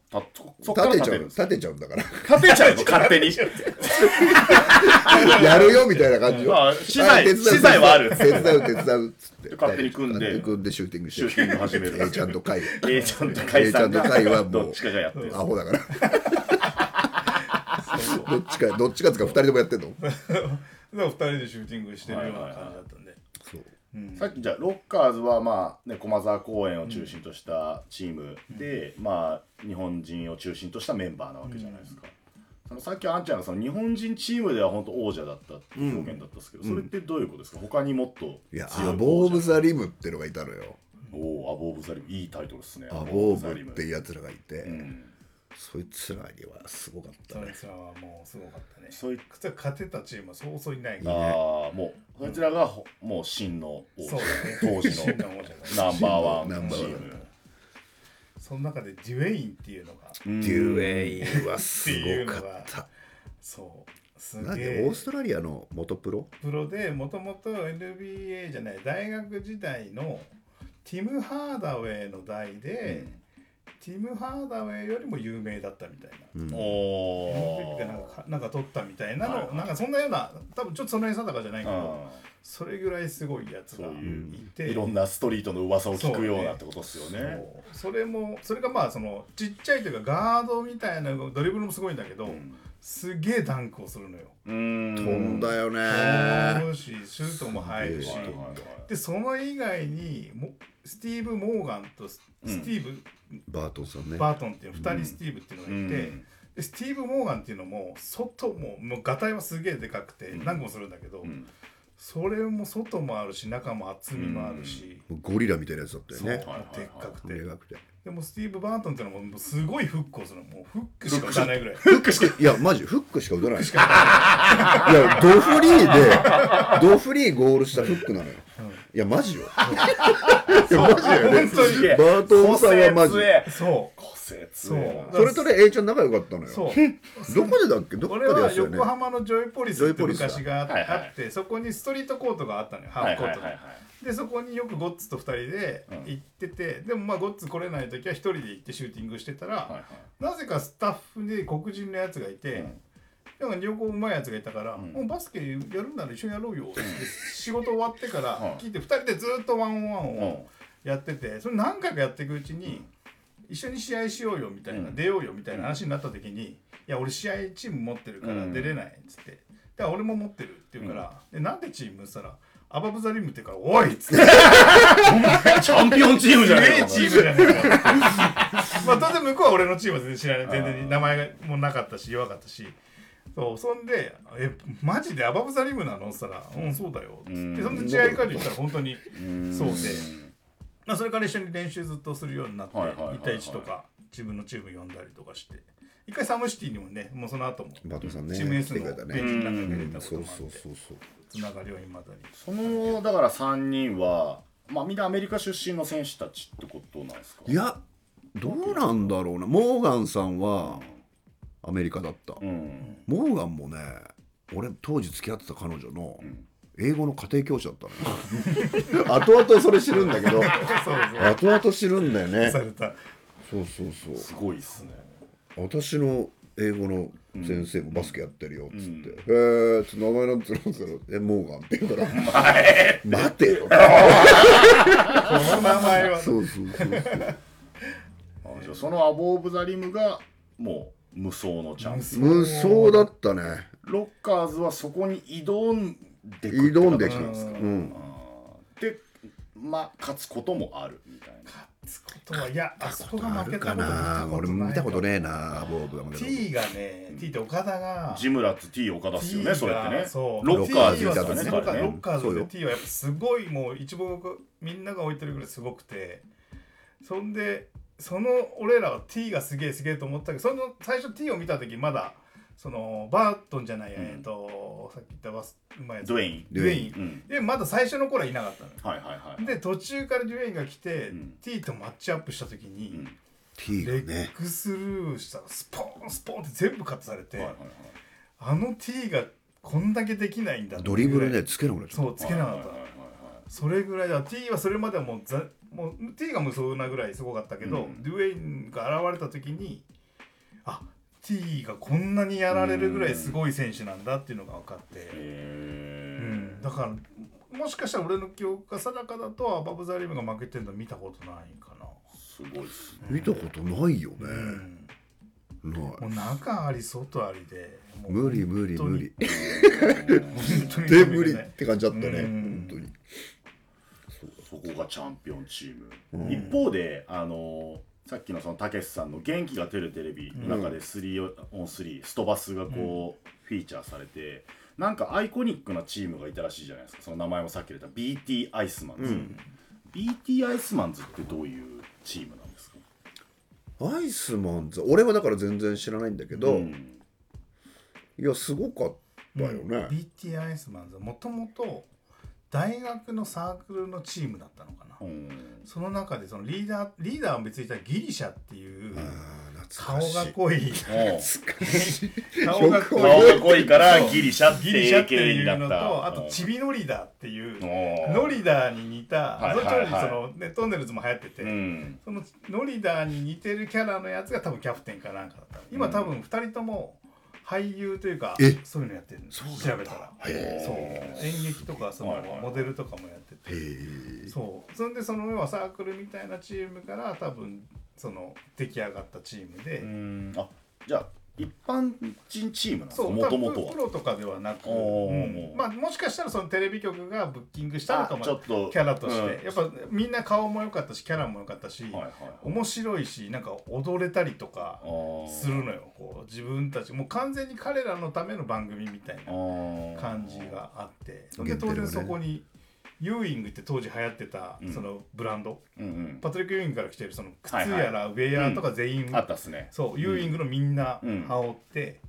そっから立てちゃう。立てちゃうんだから。立てちゃうの？勝手に。やるよみたいな感じよ。あ資材あ手伝う資材はある。手伝う手伝うっつって。勝手に組んで。勝手に組んでシューティングして。シューティング始める。A ちゃんとカイ A ちゃんと甲斐さん A ちゃんと甲斐はもうがどっちかがやってる。アホだからどっちかどっちかつか二人ともやってんの？だから2人でシューティングしてるような感じだったんで。そう。さっきじゃあロッカーズはまあね駒沢公園を中心としたチームで、まあ日本人を中心としたメンバーなわけじゃないですか、そのさっきあんちゃんがその日本人チームでは本当王者だったっていう表現だったんですけど、それってどういうことですか？他にもっといやアボーブ・ザ・リムってのがいたのよ。おおアボーブザリム。いいタイトルですね。アボーザリムブっていうやつらがいて、うんそいつらにはすごかったね。そいつらはもうすごかったね。そいそ勝てたチームはそうそういないかあらあもうそいつらがほもう真の王者。ね。当時真のナンバーワンナンバーワンチーム。その中でデュエインっていうのが。デュエインはすごかった。そうすなんげえでオーストラリアの元プロ？プロでもともと NBA じゃない大学時代のティム・ハーダウェイの代で、ティム・ハーダウェイよりも有名だったみたいな。おおがなんかなんか取ったみたいなの、はいはいなんかそんなような多分ちょっとそんなに定かじゃないけど、あそれぐらいすごいやつがいういていろんなストリートの噂を聞くようなってことですよね。そう。それもそれがまあそのちっちゃいというかガードみたいなドリブルもすごいんだけど、ん。すげえダンクをするのよ。うーん。飛んだよね。飛ぶしシュートも入るし。でその以外にもスティーブ・モーガンとススティーブ・バートンさんね。バートンっていう2人スティーブっていうのがいて、うん。でスティーブ・モーガンっていうのも外ももうガタイはすげえでかくて何個もするんだけど、ん。それも外もあるし中も厚みもあるし、もうゴリラみたいなやつだったよね。でっかくて。でかくて。でもスティーブ・バートンっていうのももうすごいフックをするの。もうフックしか打たないぐらい。フックしかいやマジフックしか打たない。いやドフリーでドフリーゴールしたフックなのよいやマジよ。いやマジだよね。本当に。バートンさんはマジ。そう。個切そう。ねそれとね A ちゃん仲良かったのよ。そう。どこでだっけ？どこでやってたよね。横浜のジョイポリスって昔があってそこにストリートコートがあったのよハーフコートでそこによくゴッツと2人で行ってて、でもまあゴッツ来れない時は1人で行ってシューティングしてたら、なぜかスタッフで黒人のやつがいて、なんか両方うまいやつがいたから、もうバスケやるなら一緒にやろうよ。っ て仕事終わってからうん。聞いて2人でずっとワンオンワンうん。をやっててそれ何回かやっていくうちに一緒に試合しようよみたいな、出ようよみたいな話になった時に「いや俺試合チーム持ってるから出れない」っつって「だから俺も持ってる」って言うから「でなんでチーム?」っつったら「アバブザリム」って言うから「おい!」っつって。チャンピオンチームじゃすげえないかチームじゃないか。まあ当然向こうは俺のチームは全然知らない。全然名前がもうなかったし弱かったしそうそんで「えマジでアバブザリムなの?」っつったら「うんそうだよ」っつってそんで試合会場行ったら本当にそうで、まあ、それから一緒に練習ずっとするようになってはいはいはいはい。1対1とか自分のチーム呼んだりとかして。一回サムシティにもねもうその後もバトさんねチーム S のベンチの中に入れたこそうそうともあってそう。そうつながりを未だにそのだから3人はまあみんなアメリカ出身の選手たちってことなんですか？いやどうなんだろうな。モーガンさんはアメリカだった、うん。モーガンもね俺当時付き合ってた彼女の英語の家庭教師だったのよ。後々それ知るんだけど。そうそう。後々知るんだよね。そうそうそう。すごいっすね。私の英語の先生もバスケやってるよっつって「へえ」つって名前なんつうのっつったら「えモーガン」って言うから「待てよ」この名前はそうそうそうそう。あじゃあそのアボー・オブ・ザ・リムがもう無双のチャンス。無双。だったね。ロッカーズはそこに挑んでく挑んできた形なんですか？うん。でまあ勝つこともあるみたいな。つことはいやあそこが負けあるかたことな俺見たことねねえなボーブが T がね T って岡田が。ジムラッツ T 岡田っすよねそれってね。がそう。ロッカーズだったね。そうロッカー彼ね。ロッカーズで T はやっぱすごいもう一望みんなが置いてるぐらいすごくて。そんでその俺らは T がすげえすげえと思ったけどその最初 T を見た時まだそのバートンじゃない、えっとさっき言ったバスうまいやつ。ドゥエイン。ドゥエイン、うん。でまだ最初の頃はいなかったのよ。はいはいはいで途中からデュエインが来て、うん。T とマッチアップした時に、ん。T がレねッグスルーしたらスポーンスポーンって全部カットされて、はいはいはい。あの T がこんだけできないんだドリブルねねつけなくそうつけなかった、それぐらいだ T はそれまではもうざもう T が無双なぐらいすごかったけど、うん。デュエインが現れた時にあ T がこんなにやられるぐらいすごい選手なんだっていうのが分かって、うへん、だからもしかしたら俺の記憶が定かだとアバブ・ザ・リムが負けてるの見たことないかな、ーすごいっすね。見たことないよね。うん、ない。もう中あり外ありで無理無理無理。本当に で無理って感じだったね。うん。本当にそこがチャンピオンチーム、一方であのさっきのそのたけしさんの「元気が出るテレビ」の中で 3on3 ストバスがこう、フィーチャーされてなんかアイコニックなチームがいたらしいじゃないですか。その名前もさっき出た BT アイスマンズ、BT アイスマンズってどういうチームなんですか？アイスマンズ？俺はだから全然知らないんだけど、うん。いやすごかったよね、BT アイスマンズはもともと大学のサークルのチームだったのかな、うん。その中でそのリーダーリーダーは別にギリシャっていう顔が濃い。顔が濃い顔が濃いからギリシャってギリシャって英いうのとあとチビノリダーっていうノリダーに似た、はいはいはい。その、ね、トンネルズも流行ってて、うん。そのノリダーに似てるキャラのやつが多分キャプテンかなんかだった。今多分2人とも俳優というかえ？そういうのやってるんだ。調べたら。へそう。演劇とかそのモデルとかもやってて。そう。そんでその要はサークルみたいなチームから多分その出来上がったチームで、うん。あじゃあ一般人チームなんですか？そうもともとはプロとかではなく、おうー。んまあ、もしかしたらそのテレビ局がブッキングしたのかもあちょっとキャラとして、うん。やっぱみんな顔も良かったしキャラも良かったし、はいはい面白いしなんか踊れたりとかするのよ。こう自分たち。もう完全に彼らのための番組みたいあなー。感じがあって。で当然そこにユーイングって当時流行ってたうん。そのブランド、うんうん。パトリック・ユーイングから来てるその靴はいはい。やらウェアとか全員、あったっすね。そうユーイングのみんなうん羽織って、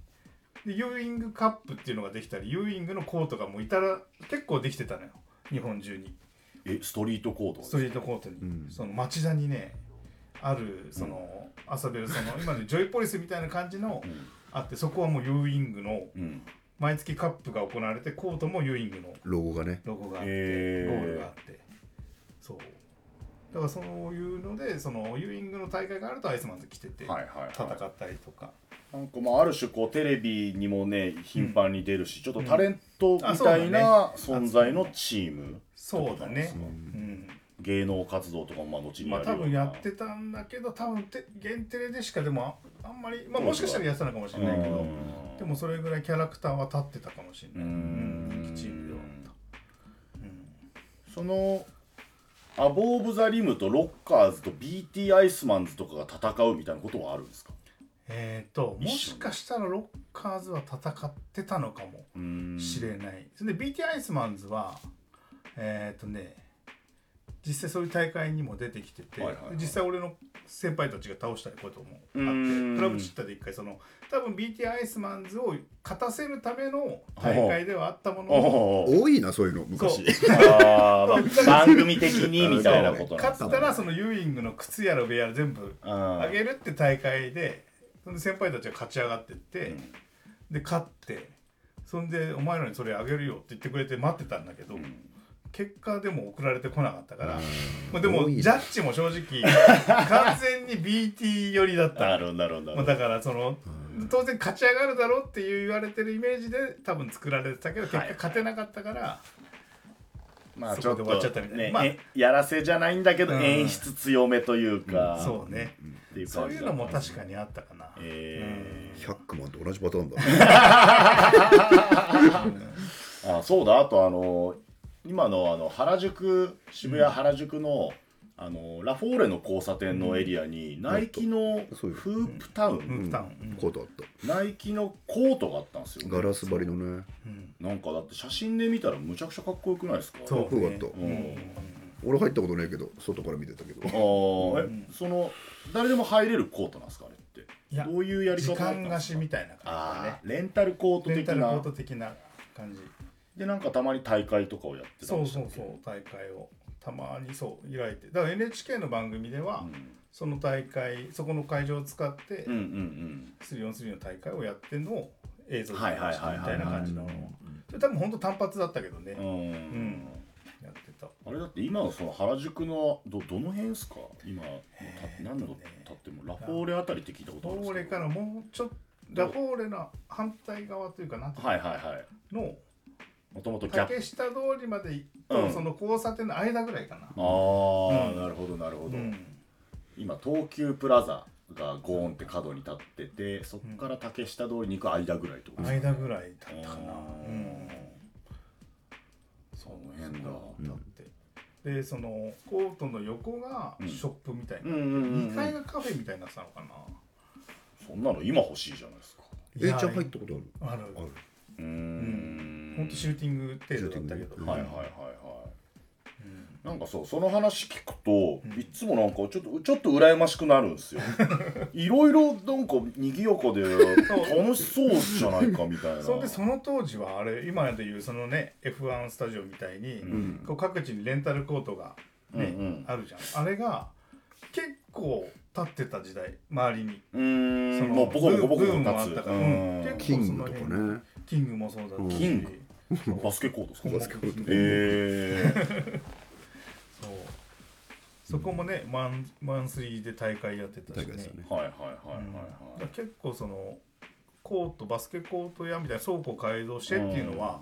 でユーイングカップっていうのができたりユーイングのコートがもういたら結構できてたのよ。日本中に。えストリートコートストリートコートに、うん。その町田にねあるその遊べるその今のジョイポリスみたいな感じのあってそこはもうユーイングのうん毎月カップが行われてコートもユーイングのロゴがね。ロゴがあって、ゴールがあって。そう。だからそういうのでそのユーイングの大会があるとアイスマンズ来ててはいはいはい。戦ったりとか、なんかまあある種こうテレビにもね頻繁に出るし、ちょっとタレントみたいな存在のチーム、そうだね。そううん。芸能活動とかもまあ後にまあやるような。多分やってたんだけど多分て限定でしかでもああんまりまあもしかしたらやってたのかもしれないけどうん。でもそれぐらいキャラクターは立ってたかもしれうない。ん。人気チームではそのアボー・オブ・ザ・リムとロッカーズと BT アイスマンズとかが戦うみたいなことはあるんですか？えっ、とも一緒しかしたらロッカーズは戦ってたのかもしれない。それで BT アイスマンズはえっ、とね実際そういう大会にも出てきてて、はいはいはい。実際俺の先輩たちが倒したこともあってクラブチッタで一回その多分 BT アイスマンズを勝たせるための大会ではあったもの多いなそういうの昔。まあ番組的にみたいなこと勝ったらそのユーイングの靴やら上やら全部ああげるって大会でそんで先輩たちが勝ち上がってって、で勝ってそんでお前らにそれあげるよって言ってくれて待ってたんだけど、結果でも送られてこなかったから、まあ、でもジャッジも正直 完全に BT 寄りだった。なるほどなるほど。なるほどまあだからその当然勝ち上がるだろうっていう言われてるイメージで多分作られてたけど結果勝てなかったから、まあちょっそこで終わっちゃったみたいな。ね、まあえやらせじゃないんだけど、うん。演出強めというか、そうね、っていうそういうのも確かにあったかな、え100万と同じパターンだ。ー あそうだ。あとあの今のあの原宿渋谷原宿の、あのラフォーレの交差点のエリアに、ナイキのフープタウン、コートあっナイキのコートがあったんですよ、たガラス張りのね。なんかだって写真で見たらむちゃくちゃかっこよくないですか？そうかっこよかった。うん。俺入ったことないけど外から見てたけど。あー。えその誰でも入れるコートなんですかあれって？いやどういうやり方時だったん間ですか貸しみたいな感じだあねーレンタルコート的レンタルコーなト的な感じでなんかたまに大会とかをやってたそうそうそう。大会をたまにそう開いて。だから NHK の番組では、ん。その大会そこの会場を使って、うんうんうん。スリーオンスリーの大会をやってんのを映像ではいはいはいはい。みたいな感じの。多分本当単発だったけどね、うん、うん。やってた。あれだって今のその原宿のどどの辺ですか？今た何度ね経っても？ラフォーレあたりって聞いたことあるんですけど。フォーレからもうちょっとラフォーレの反対側というかなんていうの？はいはいはい。のもともと竹下通りまで行くと、うん。その交差点の間ぐらいかな、ああ、うん。なるほどなるほど、うん。今東急プラザがゴーンって角に立っててそこから竹下通りに行く間ぐらいってことですか間ぐらいだったかな。うん。その辺だ。だって。でそのコートの横がショップみたいな、うんうんうんうん。2階がカフェみたいになってたのかな。そんなの今欲しいじゃないですか。えーちゃん入ったことある。ある。ある。うーんほんとシューティング程度だったけど、はいはいはいはい。なんかそうその話聞くと、いつもなんかちょっとちょっと羨ましくなるんですよ。いろいろなんか賑やかで楽しそうじゃないかみたいな。そんでその当時はあれ今でいうそのね F1 スタジオみたいに、こう各地にレンタルコートが、ねうんうん。あるじゃん。あれが結構立ってた時代周りに。うーん。そのもうボコボコボコボコブームもあ立つったから。うん。結構キングとかね。キングもそうだったし、キングバスケコートですか？バスケコート。えー、そう。そこもねマンマンスリーで大会やってたしね。大会ですよね。はいはいはいはいはい。ら結構そのコートバスケコート屋みたいな倉庫を改造してっていうのは、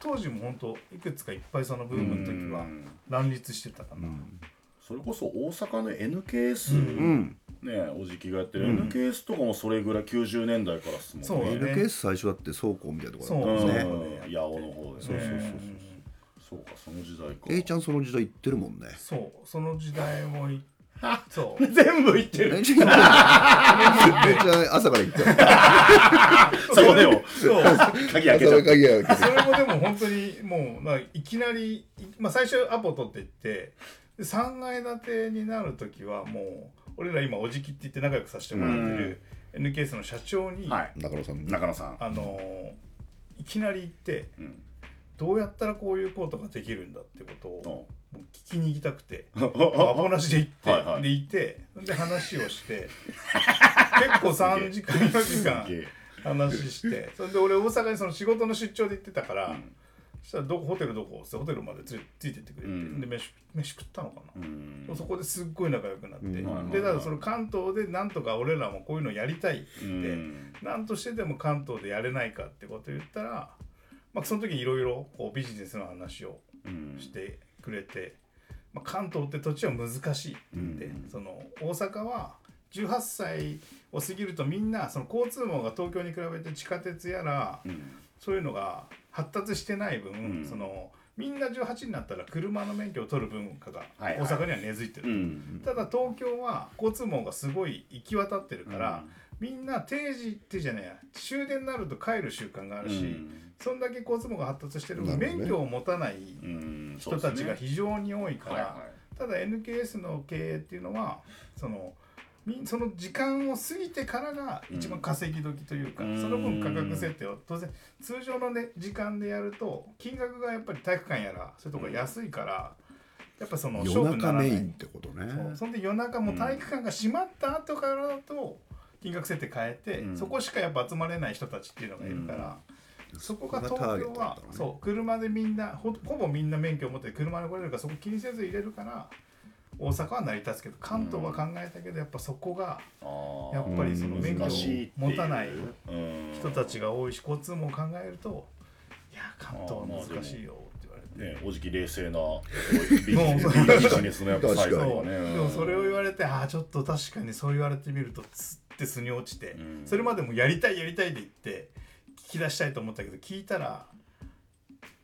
当時も本当いくつかいっぱいそのブームの時はうん。乱立してたかな、それこそ大阪の NKS、うんねおじきがやってる NKS とかもそれぐらい90年代からっすもんね。そうね NKS 最初だって倉庫みたいなとこだったんですね。う。ん八尾の方でそうそうそうそう。かその時代か。A ちゃんその時代行ってるもんね。そう。その時代もい そう。全部言ってる。ん A ちゃん朝から行った そこでも。そう。鍵開けちゃった朝から鍵開けて。それもでも本当にもうなんかいきなり、いまあ、最初アポ取っていってで3階建てになる時はもう俺ら今おじきって言って仲良くさせてもらってる NKS の社長に、はい。中野さん。中野さん。あのーいきなり行ってうん「どうやったらこういうことができるんだってことを聞きに行きたくてあ アポなしで行って、はいはい。でいてで話をして 結構3時間4時間すげえ。話してそれで俺大阪にその仕事の出張で行ってたから、んそしたらどこホテルどこってホテルまでついついてってくれて、うん。で飯飯食ったのかな、うん。そこですっごい仲良くなって、うん。でだからその関東でなんとか俺らもこういうのやりたいって。う言って、ん。なんとしてでも関東でやれないかってことを言ったら、まあ、その時いろいろこうビジネスの話をうん。してくれて、まあ、関東って土地は難しいって言って、うん。その大阪は18歳を過ぎるとみんなその交通網が東京に比べて地下鉄やらうんそういうのが発達してない分、うん。そのみんな18になったら車の免許を取る文化がはいはい。大阪には根付いてる、うんただ東京は交通網がすごい行き渡ってるから、みんな定時ってじゃねえや終電になると帰る習慣があるし、そんだけ交通網が発達してる分、なるほどね。免許を持たないうん。人たちが非常に多いから、はいはい。ただ NKS の経営っていうのはそのみその時間を過ぎてからが一番稼ぎ時というか、うん。その分価格設定を当然通常の、ね、時間でやると金額がやっぱり体育館やらそういうとこが安いから、やっぱその勝夜負にならない。中メインってことね。そう。そんで夜中も体育館が閉まった後からだと金額設定変えて、うん。そこしかやっぱ集まれない人たちっていうのがいるから、そこがそこが東京はねそう車でみんなほほぼみんな免許を持って車で来れるからそこ気にせず入れるから大阪は成り立つけど関東は考えたけどやっぱそこがやっぱりその免許を持たないうん人たちが多いし交通も考えるといや関東は難しいよって言われて。ね、おじき冷静なビジネスのやっぱサイズそう。がね。でもそれを言われてああちょっと確かにそう言われてみるとつって腑に落ちて、うん。それまでもやりたいやりたいで言って聞き出したいと思ったけど聞いたら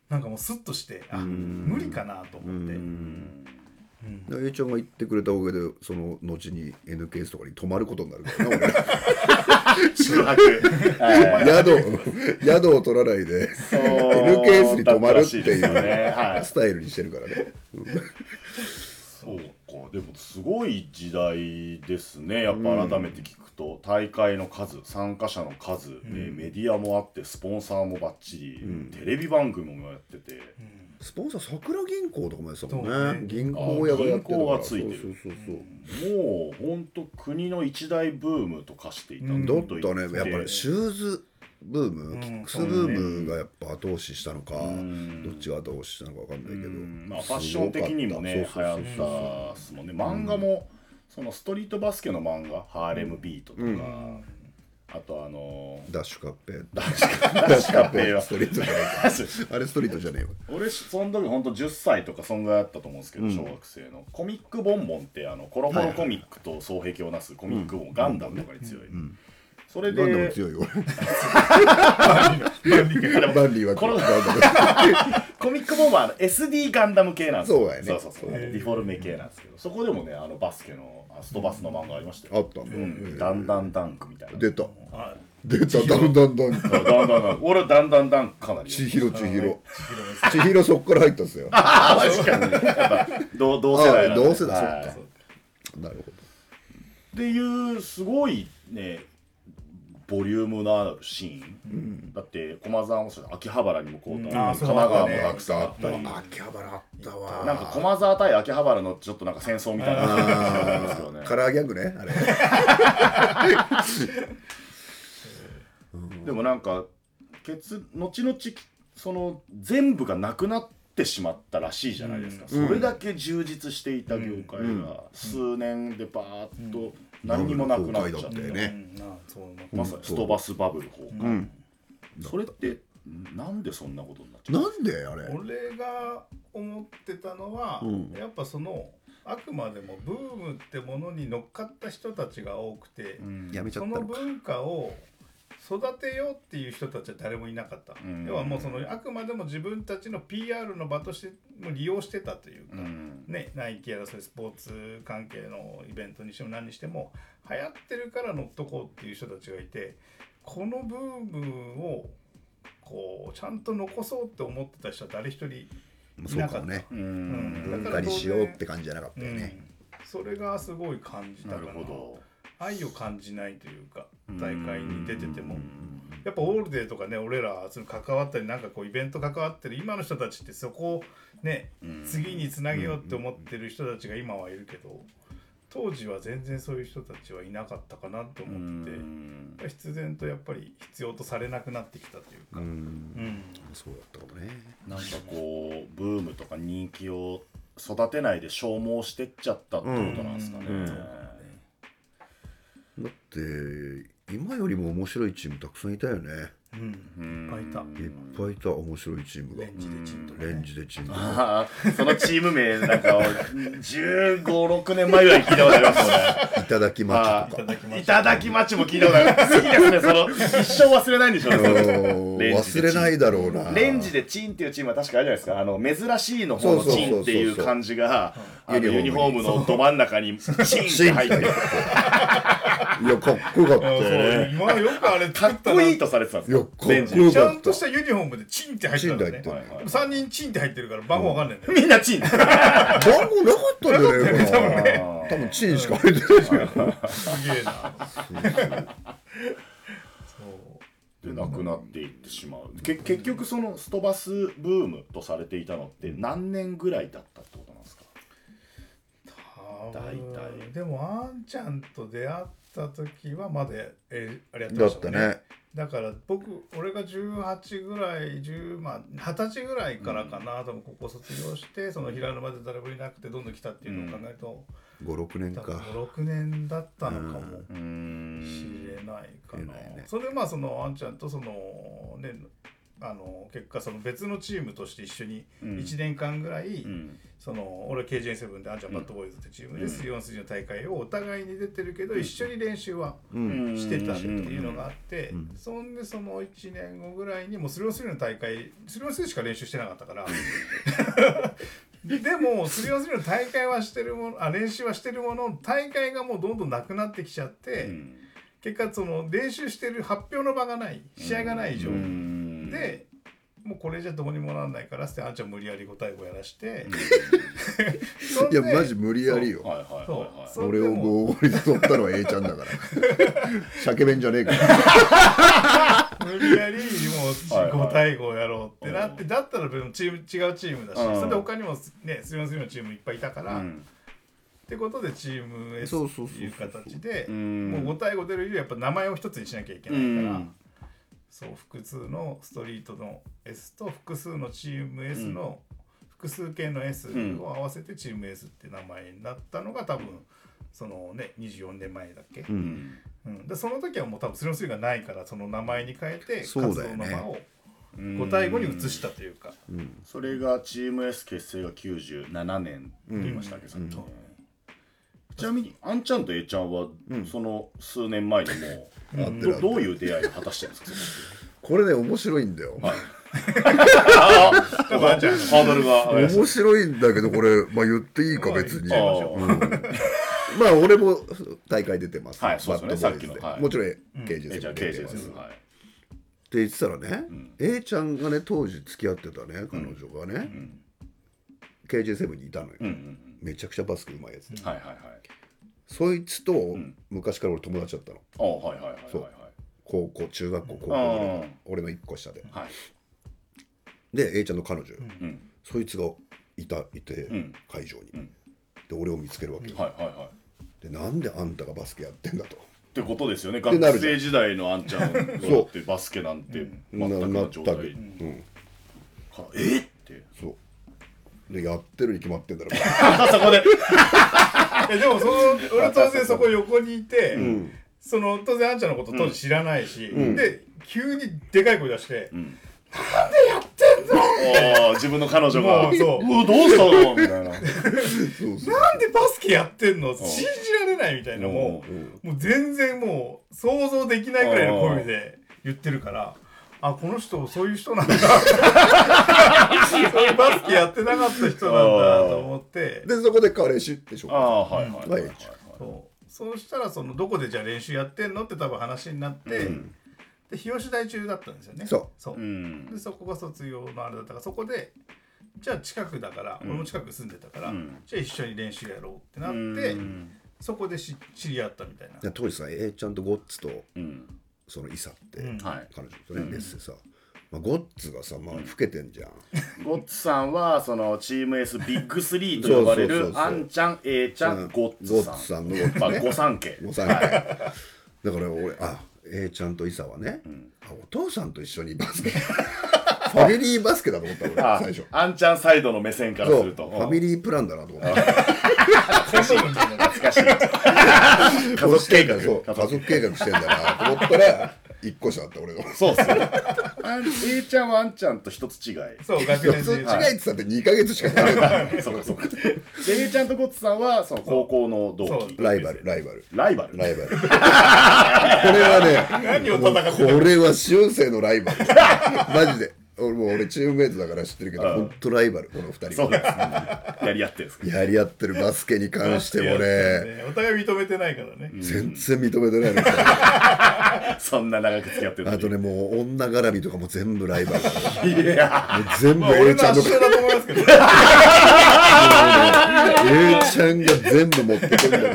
なんかもうスッとしてあん。無理かなと思って、ううん。んうん A ちゃんが言ってくれたおかげでその後に NKS とかに泊まることになるからね宿泊。俺。宿宿を取らないで NKS に泊まるっていうはい。スタイルにしてるからね。そうか、でもすごい時代ですね。やっぱ改めて聞くと、大会の数、参加者の数、でメディアもあって、スポンサーもバッチリ、テレビ番組もやってて、スポンサー桜銀行とかもやってたもんそうね。ね銀行屋がやってたから。そうそうそうもう本当国の一大ブームと化していたうん。だっとねやっぱりシューズブーム、ん。キックスブームがやっぱ後押ししたのか、ん。どっちが後押ししたのか分かんないけど、うん。まあ、ファッション的にもね流すごか行ったっすもんね。漫画も、そのストリートバスケの漫画「ハーレムビート」とか、うんあとあのーダッシュカッペ。ダッシュカッペはストリートじゃないかあれストリートじゃねえわ。俺その時本当10歳とかそんぐらいだったと思うんですけど、小学生の。コミックボンボンってあのコロコロコミックと双璧をなすコミックボン、ガンダムとかに強い、それでガンダム強い バンリーはガンダムコミックボンバーの SD ガンダム系なんですそうやね。そうそうそう。ディフォルメ系なんですけど。そこでもねあのバスケのあストバスの漫画ありましたよ、あった。んだ、うん、ダンダンダンクみたいな。出た。あ出た。だんだんだんだんだんだん俺はだんだんだんかなり。千尋千尋。千尋そっから入ったんですよ。ああ確かに。やっぱ 同同世代なんで。あ同世代。はいそっか。なるほっていうすごいねボリュームのあるシーン、だって駒沢もそうだ。秋葉原にもこう、神あーそう奈川もあったくさんあったり、ど秋葉原あったわ。なんか駒沢対秋葉原のちょっとなんか戦争みたいな。感ですけどね。カラーギャグねあれ。でもなんかケツ後々その全部がなくなってしまったらしいじゃないですか、それだけ充実していた業界が数年でバーッと何にもなくなっちゃって、ね。まさにストバスバブル崩壊、それってなんでそんなことになっちゃうなんであれ？俺が思ってたのは、うん。やっぱそのあくまでもブームってものに乗っかった人たちが多くて、うん。やめちゃそったのか。の文化を育てようっていう人たちは誰もいなかった、ん。要はもうそのあくまでも自分たちの PR の場としても利用してたというか、うん。ね、ナイキやらそういうスポーツ関係のイベントにしても何にしても流行ってるから乗っとこうっていう人たちがいてこのブームをこうちゃんと残そうって思ってた人は誰一人いそうなかった。ね。ううん。ん文化にしようって感じじゃなかったようん。ね、それがすごい感じたな。かなるほど愛を感じないというか大会に出てても。やっぱオールデーとかね俺らその関わったりなんかこうイベント関わってる今の人たちってそこをね、次につなげようって思ってる人たちが今はいるけど当時は全然そういう人たちはいなかったかなと思って必然とやっぱり必要とされなくなってきたというか。うん。そうだったかもね。なんかこうブームとか人気を育てないで消耗してっちゃったってことなんですかね、だって今よりも面白いチームたくさんいたよね。うん、いっぱいいた。いっぱいいた。面白いチームが。レンジでチンとね。レンジでチームがああそのチーム名なんか1 5 6年前ぐらいに聞いたことありますもんねいただきマッチとか。いただきマッチも聞いたことある。好きですねその。一生忘れないんでしょうね。それうんレンジでチン。忘れないだろうな。レンジでチンっていうチームは確かあるじゃないですか。あの珍しいの方のチンっていう感じがユニフォームに。ユニフォームのど真ん中にチンって入って。るいやかっこよかったよ。ね今よくあれか作ったな。っこいいとされてたんですいやよかっこよちゃかったんとしたユニフォームでチンって入ってたんだねチンって入ってるはい3人チンって入ってるから番号わかんないんだよ、みんなチン。番号なかったんじゃない。かなね多分チンしか入ってない。すげえな。そう。でなくなっていってしまう。け結局そのストバスブームとされていたのって何年ぐらいだったってことなんですか？大大体。でもあんちゃんと出会った時はまだえあれやってだましたね。だから僕俺が18ぐらい10まあ二十歳ぐらいからかな、多分ここ卒業してその平沼で誰もいなくてどんどん来たっていうのを考えると、56年多分か56年だったのかもうーん。しれないかな、しれないね。それでまあそのあんちゃんとそのねあの結果その別のチームとして一緒にうん。1年間ぐらい、うん。その俺は KJ7 であんちゃんバッドボーイズってチームで 3on3 の大会をお互いに出てるけど、一緒に練習はうん。してたっていうのがあって、そんでその1年後ぐらいにもう 3on3 の大会 3on3 しか練習してなかったから。で でも 3on3 の大会はしてるものあ練習はしてるもの大会がもうどんどんなくなってきちゃって、うん。結果その練習してる発表の場がない試合がない以上、うんでもうこれじゃどうにもならないからってあんちゃん無理やり5対5やらして、いでやマジ無理やりよ。はいはいはいそうはい。そう。俺を合法に誘ったのは A ちゃんだから。鮭弁じゃねえから。無理やりもうはいはい5対5やろうってなってだったら別にチーム違うチームだしうん。それで他にもね 3on3 のチームいっぱいいたから、っうん。てことでチーム S そうそうそうそうっていう形でう。んもう5対5出る以上やっぱ名前を一つにしなきゃいけないから、うんそう複数のストリートの S と複数のチーム S の複数形の S ん。を合わせてチーム S って名前になったのが多分そのね24年前だっけ、うん。うん、でその時はもう多分3 3がないからその名前に変えて活動の場を5対5に移したというか、それがチーム S 結成が97年って言いましたっけ、さっきね。ちなみにあんちゃんと A ちゃんは、その数年前にもどどういう出会いを果たしてるんですか？これね面白いんだよ、はい。ああんちゃんハードルが。面白いんだけどこれ、まあ、言っていいか別に。まあ俺も大会出てます、はいそうですよねもちろんえ KJ じゃあさん出 KJ てますです、はい、って言ってたらね、A ちゃんがね当時付き合ってたね彼女がね、KJ7 にいたのよ、うんうんめちゃくちゃバスケうまいやつ、うんはいはいはいそいつと昔から俺友達だったの。ああはいはいはいはい。そう。高校中学校高校ぐらいの俺の1個下で。はい。で A ちゃんの彼女よ、うん。そいつがいたいて、ん。会場に、ん。で俺を見つけるわけよ、はいはいはい。でなんであんたがバスケやってんだと。ってことですよね。学てなるじゃん。生時代のあんちゃんがだってバスケなんて全くななの状態ったけうん。えっって。そう。でやってるに決まってんだろ。そこで。えでもその俺当然そこ横にいて、その当然あんちゃんのこと当時知らないし、で急にでかい声出して、ああ自分の彼女が。もうそう。うわどうしたの？みたいな。なんでバスケやってんの？信じられないみたいなもうもう全然もう想像できないぐらいの声で言ってるからあこの人そういう人なんだ。バスケやってなかった人なんだと思って。でそこで彼氏ってしょああはいはいはいそう。そうしたらそのどこでじゃあ練習やってんのって多分話になって、で日吉大中だったんですよね。そう。そう、うん。でそこが卒業のあれだったからそこでじゃあ近くだから、俺も近く住んでたから、ん。じゃあ一緒に練習やろうってなって、そこでし知り合ったみたいな。で当時さ A ちゃんとゴッツとうんそのイサって、うん。はい。彼女とねレッセさ、まあ、ゴッツがさまあ老けてんじゃん、ゴッツさんはそのチーム S ビッグスリーと呼ばれそうそうそうそう。るアンちゃん A ちゃん、うん。ゴッツさん。ゴッツさんのゴッツね。まあ御三家。もうさだから俺あ A ちゃんとイサはね、あお父さんと一緒にバスケファミリーバスケだと思った俺あ最初。アンちゃんサイドの目線からすると。ファミリープランだなと思って。懐かしい。家族計画。そう家族計画してんだなと思ったら一個下だった俺の。そうっすねあん A ちゃんはアンちゃんと一つ違い。そう学年そっちでがいってたって2ヶ月しかない そうかそう。かで A ちゃんとゴッツさんはその高校の同期。ライバルライバル。ライバル？ライバル。これはね何を戦ってるこれは修正のライバル。マジで俺もう俺チームメイトだから知ってるけど本当ライバルこの二人そうです。やり合ってるんですやり合ってるバスケに関してもね。ね。お互い認めてないからね。全然認めてないの。そんな長く付き合ってるのに。あとねもう女絡みとかも全部ライバル。だいや。もう全部まあ A 俺ちゃんの勝だと思いますけど A ちゃんが全部持ってくんだけど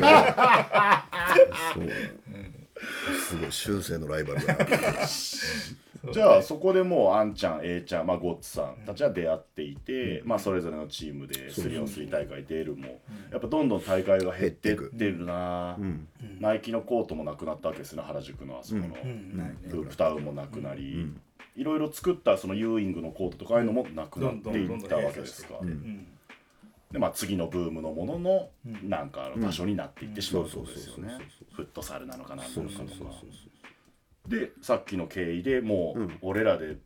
そう。すごい修正のライバルだな じゃあそこでもうあんちゃん A ちゃん、まあ、ゴッツさんたちは出会っていて、まあ、それぞれのチームで 3on3 大会出るもやっぱどんどん大会が減ってってるな、ナイキのコートもなくなったわけですね原宿のあそこの、フープタウンもなくなり、いろいろ作ったそのユーイングのコートとかああいうのもなくなっていったわけですか。でまあ、次のブームのもののなんか場所になっていってしまうそうですよね。フットサルなのかなとかでさっきの経緯でもう俺らで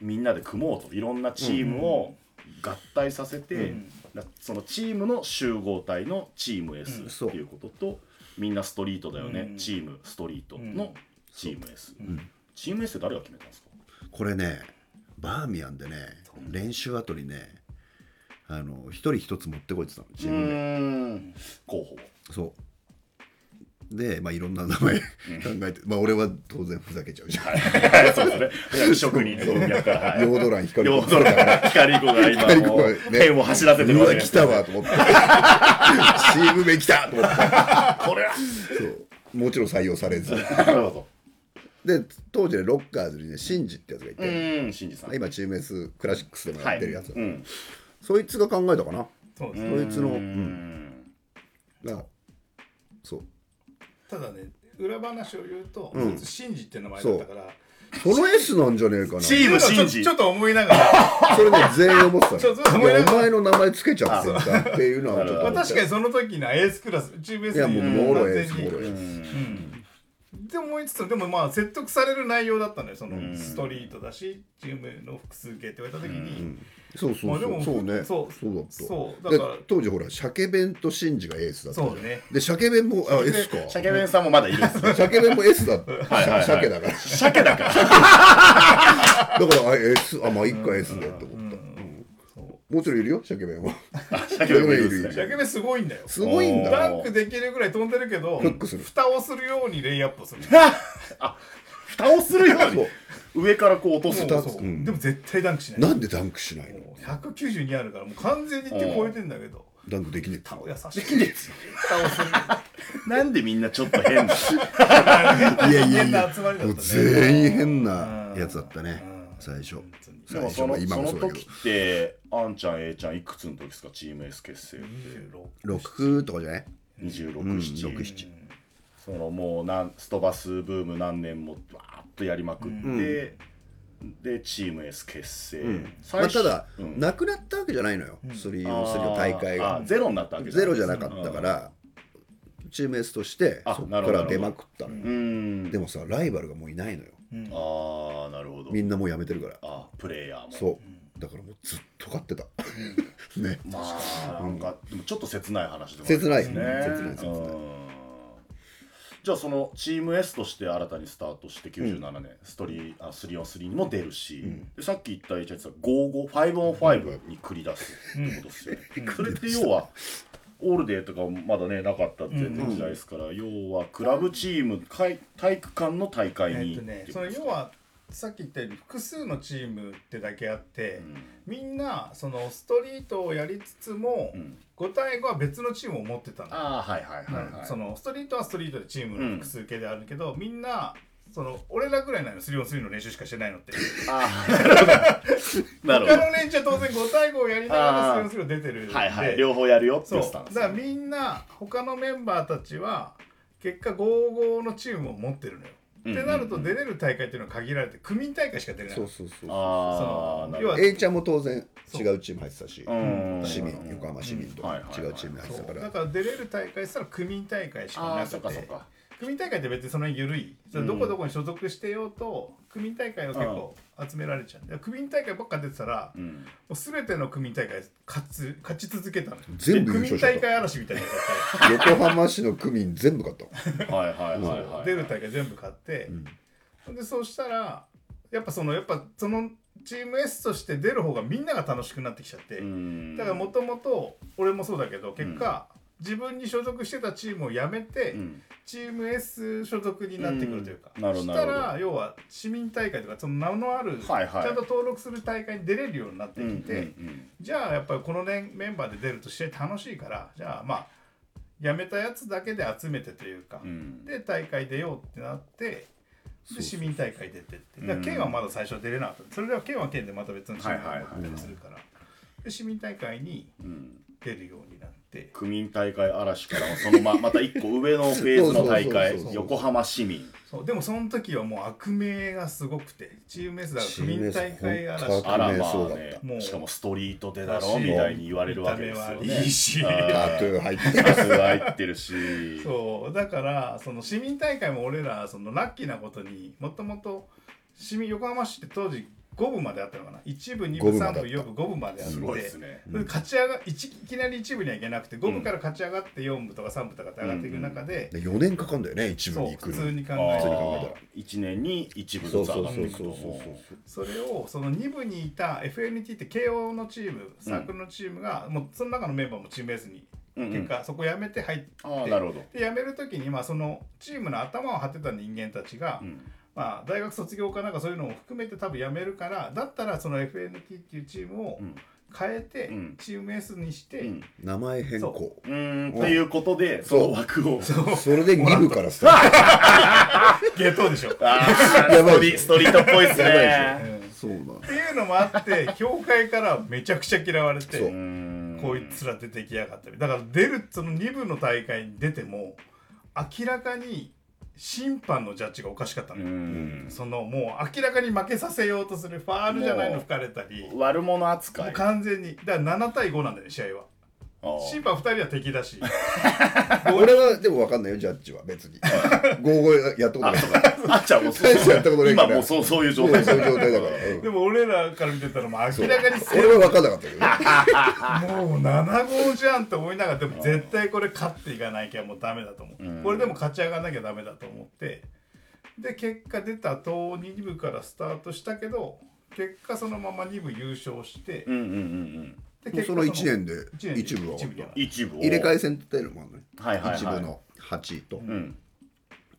みんなで組もうといろんなチームを合体させて、だそのチームの集合体のチーム S そう。っていうことと、みんなストリートだよね、うん。チームストリートのチーム S、チーム S って誰が決めたんですか？これねバーミヤンでね練習後にねあの一人一つ持ってこいってたのチームでん。候補そうでまあいろんな名前考えてまあ俺は当然ふざけちゃうじゃん。はい。そうですね。役職人の分野か。らはいヨードラン光子ヨードラン光子が今もうペンを走らせてるうわ来わけですたわと思ってチーム名来たと思って。これは。そう。もちろん採用されず。なるほど。で当時ねロッカーズにねシンジってやつがいて、うん新次さん。今チーム S クラシックスでもやってるやつ、うん。そいつが考えたかな。そうですそいつの、う、うんん。がそうただね裏話を言うと、うん。シンジって名前だったからその S なんじゃねえかな。チームちょシンジ。ちょっと思いながら。それね全員思ってたお前の名前つけちゃってんだっていうのは確かにその時のエースクラスチーム S いやもうもろエースエース。うんで思いつつでもまあ説得される内容だったのよそのストリートだしチームの複数形って言われた時に、そうそうそう、まあでもそうね。そうそうだった。そうだから。で当時ほら鮭弁とシンジがエースだったそうね。で鮭弁もあ S か。鮭弁さんもまだいるんですね。鮭弁も S だった。鮭だから。鮭だから。だからあ S あまあ一回 S だって思った、うんもちろんいるよ鮭弁は。鮭弁もいるんですね。ジャケ目すごいんだよ。すごいんだ。ダンクできるぐらい飛んでるけどフックする。蓋をするようにレイアップをする。蓋をするように？上からこう落とすそう。でも絶対ダンクしない。なんでダンクしないの？もう192あるからもう完全に手超えてんだけど。ダンクできねえ。蓋を優しい蓋をする。なんでみんなちょっと変だいやいやいや。全員変なやつだったね最初。でも最初はそのその今もそうだけ時ってあんちゃん A ちゃんいくつの時ですか？チーム S 結成ど6とかじゃない？26、うん7 6 7そのもうなんストバスブーム何年もわーっとやりまくって、でチーム S 結成、最初まあ、ただ、うん。なくなったわけじゃないのよ、スリーオンスリーの大会が。ゼロになったわけゼロじゃなかったから、チーム S としてあそこから出まくったのよ、うん。でもさライバルがもういないのよああなるほど。みんなもうやめてるから。あプレイヤーも。そう。だからもうずっと勝ってた。ね。まあなんかでもちょっと切ない話でもある切ない。ですね切ない切ない。うん。じゃあそのチーム S として新たにスタートして97年、ストリーあ 3on3 にも出るし、でさっき言った H さん55 5on5 に繰り出すってことですよね、それって要は オールデーとかまだねなかった全然時代ですから、要はクラブチーム体体育館の大会に。えっとねその要はさっき言ったように複数のチームってだけあって、みんなそのストリートをやりつつも、ん。5対5は別のチームを持ってたの、ああはいはいはいはい、そのストリートはストリートでチームの複数形であるけど、みんなその俺らぐらいなの 3on3 の練習しかしてないのって。ああ なるほど。他の連中は当然5対5をやりながら 3on3 を出てるんで。はいはい。両方やるよってスタンスだからみんな他のメンバーたちは結果55のチームを持ってるのよ、うんってなると出れる大会っていうのは限られて区民大会しか出れない。そうそうそうああ要は A ちゃんも当然違うチーム入ってたし。う。ん。市民横浜市民と違うチーム入ってたから。だから出れる大会したら区民大会しかああそなくっかそってか区民大会って別にその緩い、それどこどこに所属してようと区民大会を結構集められちゃう、で区民大会ばっか出てたら、もうん。う全ての区民大会勝つ勝ち続けたの全部区民大会嵐みたいな横浜市の区民全部勝ったもん はいはいはいはい。出る大会全部勝って、でそうしたらやっぱそのやっぱそのチーム S として出る方がみんなが楽しくなってきちゃって、うん。だからもともと俺もそうだけど結果、自分に所属してたチームを辞めて、うん。チーム S 所属になってくるというか、うん。したら要は市民大会とかその名のある、はいはい。ちゃんと登録する大会に出れるようになってうんきて、うん。じゃあやっぱりこの、ね、メンバーで出ると試合楽しいからじゃあまあ辞めたやつだけで集めてというか、うん。で大会出ようってなってで市民大会出てって。だ県はまだ最初出れなかった。それでは県は県でまた別のチームが出たりするから。で市民大会にうん。出るようになって区民大会嵐からもそのま また一個上のフェーズの大会横浜市民。そう。でもその時はもう悪名がすごくてチーム S だから区民大会嵐。あらまあねもうしかもストリートでだろみたいに言われるわけですよ。ねいいしタトゥー入ってタトゥー入ってるし。そう。だからその市民大会も俺らそのラッキーなことにもともと市民横浜市って当時5部まであったのかな？1部2部五部ま3部であった。4部5部まであって。すごいですね。それで勝ち上がいきなり1部にはいけなくて5部から勝ち上がって4部とか3部とかって上がっていく中で、4年かかんだよね一部そうに行くの普通に考あえたら。ー1年に1部ずつ上そうそうがっていくと。そうそうそうそれをその2部にいた FNT って慶応のチームサークルのチームが、もうその中のメンバーもチーム S にうんうん。結果、そこ辞めて入ってああなるほど。で辞める時にまあそのチームの頭を張ってた人間たちが、うんまあ、大学卒業かなんかそういうのも含めて多分辞めるからだったらその FNT っていうチームをうん。変えて、うん。チーム S にして、うん。名前変更。う。ーんっていうことでその枠を。それで2部からスターゲット でしょ。やばいストリートっぽいですね。トそうなん。っていうのもあって協会からめちゃくちゃ嫌われてこいつら出てきやがったりだから出るその2部の大会に出ても明らかに審判のジャッジがおかしかったのうよ、ん。そのもう明らかに負けさせようとするファールじゃないの吹かれたり。も悪者扱い。う完全に。だから7対5なんだよね試合は審判2人は敵だし。俺はでも分かんないよジャッジは別に。55やったことないから。あっちゃんもうそう。大してやったことないから。今もうそうそういう状態。そういう状態だから、うん。でも俺らから見てたらもう明らかに俺は分かんなかったけどね。もう7号じゃんって思いながらでも絶対これ勝っていかなきゃもうダメだと思う、うん。これでも勝ち上がらなきゃダメだと思って。で結果出た後2部からスタートしたけど結果そのまま2部優勝して、うんうんうんでもうその1年で一年で一部は一部を。入れ替え戦っていうのもあるのね、はいはいはい。一部の8位と、うん。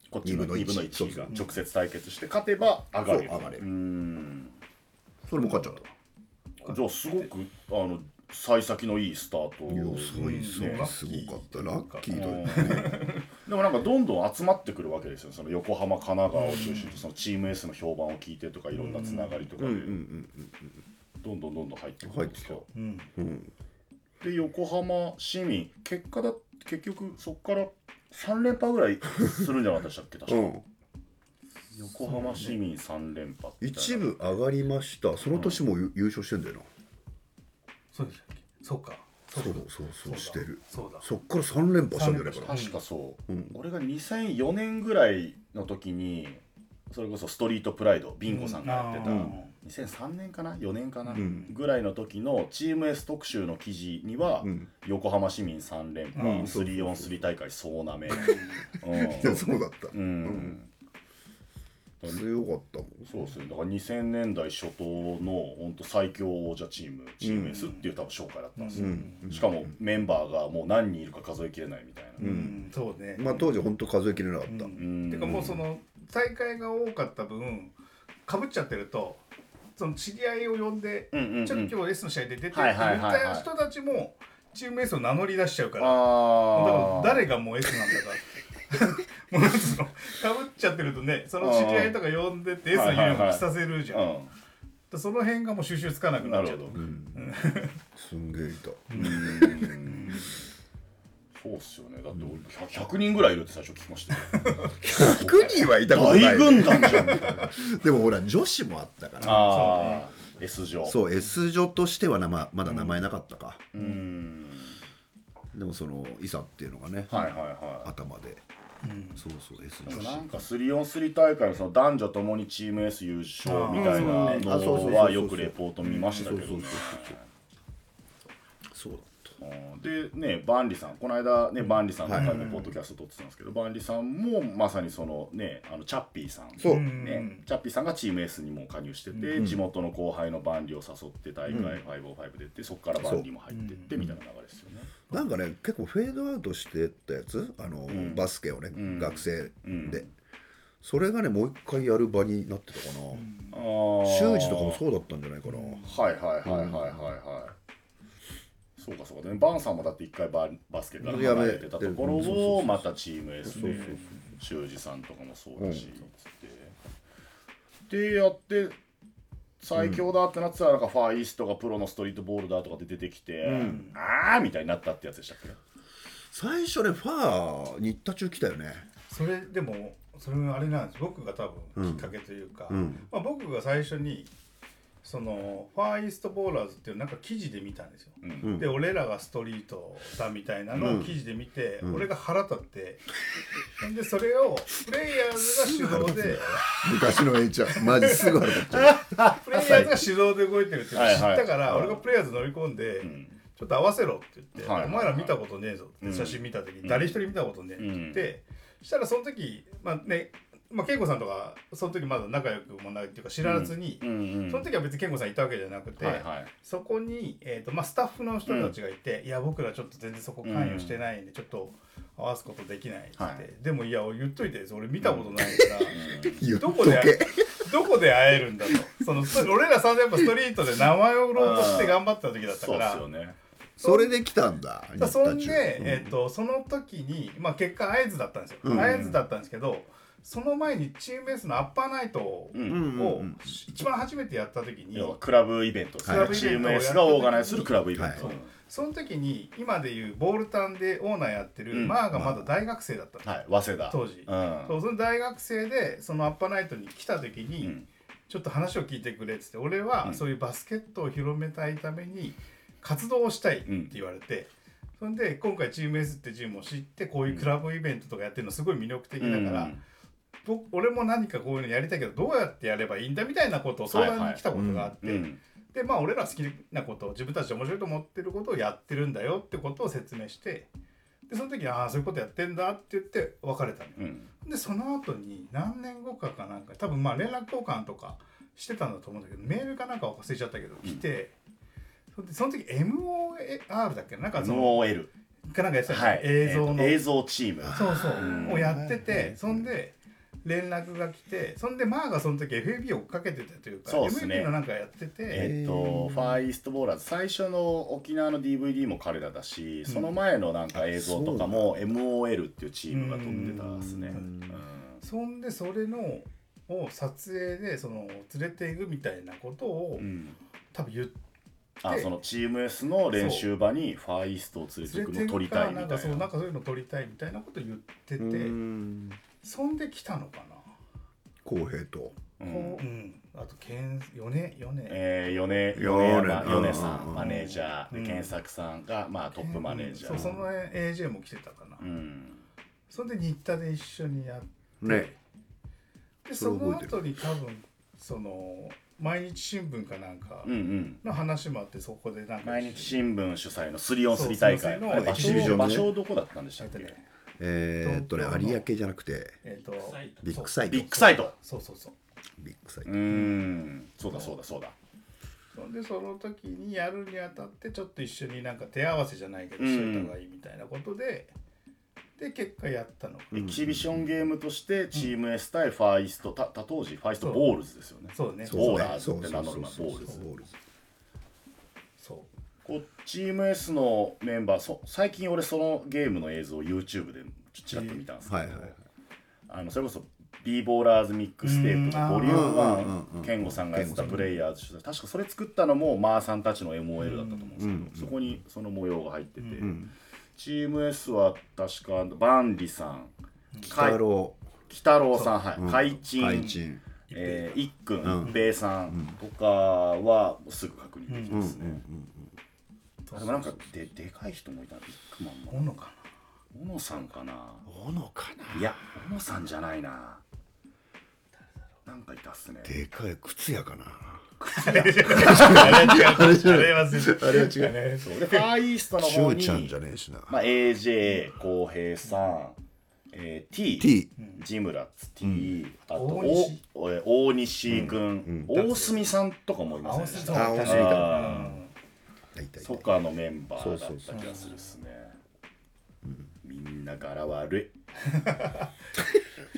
こっちの二分の一。2分の1そうそう。が直接対決して勝てば上がれる。そう上がれる。うーん。それも勝っちゃったじゃあすごくあの幸先のいいスタート。いやすごいうんすごいラッすごかった。ラッキーとうん。ねでもなんかどんどん集まってくるわけですよ。その横浜神奈川を中心にそのチーム S の評判を聞いてとかいろんなつながりとかで。うんうんうんどんどんどんどん入ってく入ってきた。るんですようん。うん。で横浜市民結果だ結局そこから3連覇ぐらいするんじゃなかったでしたっけ？確か、うん。横浜市民3連覇って。一部上がりました。その年も優優勝してんだよな。そうでしたっけ？そうか。そうそう。そうしてる。そうだ。そっから3連覇したんじゃないかな。確かそう、うん。俺が2004年ぐらいの時にそれこそストリートプライドビンゴさんがやってた、うん2003年かな？4年かな、ん。ぐらいの時のチーム S 特集の記事には、うん。横浜市民3連覇、うん。3on3 大会総なめ、いやそうだったうん。強かった。もん。そうですねだから2000年代初頭の本当最強王者チームチーム S っていう多分紹介だったんですよ、うん。しかもメンバーがもう何人いるか数えきれないみたいな、うん。そうね。まあ当時本当数えきれなかった。ん。てかもうその大会が多かった分かぶっちゃってるとその知り合いを呼んで、うんうんうん。ちょっと今日 S の試合で出てって言っはいはいはいはい。た人たちもチーム S を名乗り出しちゃうからあだからあ誰がもう S なんだかって もうなんつうのかぶっちゃってるとねその知り合いとか呼んでって S のユニフォーム着させるじゃん、うん。でその辺がもう収集つかなくなっちゃう。なるほど、すんげえいたそうっすよね。だって俺 100, 100人ぐらいいるって最初聞きましたよ。100人はいたことない大軍団じゃん。でもほら女子もあったから。ああ S 上そう S 女としてはな、ままだ名前なかったか、うん。でもそのイサっていうのがね、はいはいは頭で、そうそう S い女子なんか 3on3 大会のその男女ともにチーム S 優勝みたいなのはよくレポート見ましたけどね。そうそうそうだっう。んでね万里さんこの間ね万里さんとかはい。でポッドキャスト撮ってたんですけど万里さんもまさにそのねあのチャッピーさんそう。ね、チャッピーさんがチーム S にも加入してて、地元の後輩のバンリを誘って大会505でってそこからバンリも入ってってみたいな流れですよね。たなんかね結構フェードアウトしてったやつあの、バスケをね、学生で、それがねもう一回やる場になってたかな、あー。修二とかもそうだったんじゃないかな、はいはいはいはいはいはい。そうかそうか、ね、バンさんもだって一回ババスケから離れてたところをまたチーム S で修二さんとかもそうだし、つってでやって最強だってなってたらなんかファーイーストがプロのストリートボールだとかで出てきて、あーみたいになったってやつでしたっけ？最初ねファー新田中来たよね。それでもそれもあれなんです。僕が多分きっかけというか、ん。まあ、僕が最初にそのファーイーストボーラーズっていうなんか記事で見たんですよ、うん。で俺らがストリートだみたいなのを記事で見て、俺が腹立って、でそれをプレイヤーズが主導で 昔の A ちゃんマジすぐ腹立っプレイヤーズが手動で動いてるって知ったから、俺がプレイヤーズ乗り込んで、ちょっと合わせろって言って、はいはいお前ら見たことねえぞって写真見た時に、誰一人見たことねえって言って、したらその時まあねまあ、恵子さんとかその時まだ仲良くもないっていうか知らずに、うんうんその時は別に恵子さんいたわけじゃなくて、はいはい。そこに、えーとまあ、スタッフの人たちがいて、いや僕らちょっと全然そこ関与してないんで、ちょっと合わすことできないって。言って、はい。でもいや言っといて俺見たことないから、言っとどこでけどこで会えるんだと。その俺らさやっぱストリートで名前を売ろうとして頑張った時だったそうからですよね。それで来たんだだそんで、えっとその時に、まあ、結果会津だったんですよ、会津だったんですけどその前にチーム S のアッパーナイトを、一番初めてやった時に、クラブイベントチーム S がオーガナイズするクラブイベント、はい。その時に今でいうボールタンでオーナーやってる、うん。マーがまだ大学生だったんですよはい、早稲田。当時、うん。そうその大学生でそのアッパーナイトに来た時に、うん。ちょっと話を聞いてくれっつって俺はそういうバスケットを広めたいために活動をしたいって言われて、そんで今回チーム S ってチームを知ってこういうクラブイベントとかやってるのすごい魅力的だから、うん僕俺も何かこういうのやりたいけどどうやってやればいいんだみたいなことを相談に来たことがあって、うんでまあ俺ら好きなこと自分たちで面白いと思ってることをやってるんだよってことを説明してでその時に「ああそういうことやってんだ」って言って別れたのよ。うん。でその後に何年後かかなんか多分まあ連絡交換とかしてたんだと思うんだけどメールかなんか忘れちゃったけど来て、それでその時 MOR だっけなんかその NOL かなんかやってたはい。映像の、えー映像チーム。そうそう、ん。をやってて、そんで連絡が来てそんでマーがその時 FAB を追っかけてたというかそうっすね。MVP のなんかやってて、えっとファーイーストボーラーズ。最初の沖縄の DVD も彼らだし、その前のなんか映像とかも MOL っていうチームが撮ってたですね、うん。そんでそれのを撮影でその連れていくみたいなことを、うん。多分言って。あそのチーム S の練習場にファーイーストを連れてくのを撮りたいみたいな。んかそうなんなかそういうの撮りたいみたいなこと言ってて、うんそんで来たのかな、公平と。うん。こう。うん。あとけん米米、えー、米米米山うん米さうん。んマネージャー。でうん。健作さんがまあトップマネージャー。そうその AJ も来てたかな、うん。それで新田で一緒にやって、ね。でそのそれ覚えて後に多分その毎日新聞かなんかうんうん。の話もあってそこでなんか毎日新聞主催の 3on3 大会。そうあれ場所場所どこだったんでしたっけ？えっとねえー、っとね有明じゃなくてえっ、とサイトビッグサイト。ビッグサイト。そうそうそう。ビッグサイト。うーん。そうだそう。だそうだ。でその時にやるにあたってちょっと一緒になんか手合わせじゃないけどうん。しといた方がいいみたいなことで、で結果やったの、エキシビションゲームとしてチーム S 対ファーイーストたた当時ファーイーストボーラーズですよね。そうね。ボーラーズって名乗るボーラーズこうチーム S のメンバーそ最近俺そのゲームの映像を YouTube でちらっと見たんですけど、はいはいはい。あのそれこそビーボーラーズミックステープのボリュームうんうんうん。1健吾さんがやってたプレイヤーズ確かそれ作ったのもマーさんたちの MOL だったと思うんですけど、そこにその模様が入ってて、チーム S は確かバンリさんかい太郎。北郎さんはい。海鎮海鎮えー、いっくん、一平さんとかはすぐ確認できますね。でもなんかででかい人もいたビッグマンも。おのか小野さんかな。小野かな。いや、小野さんじゃないな。なんかいたっすね。でかい靴屋かな。なあれは違う。あれは全然あれは違う。ねそうで、ファーイーストの方に、うちゃんじゃねえしな。まあ、AJ、浩平さん、えー、T、T ジムラッツ T、あと大西おえー大西君、大隅さんとかもいませんでした？あ大隅うん。あ大体ソカのメンバーだった気がするっすね。みんな柄悪い。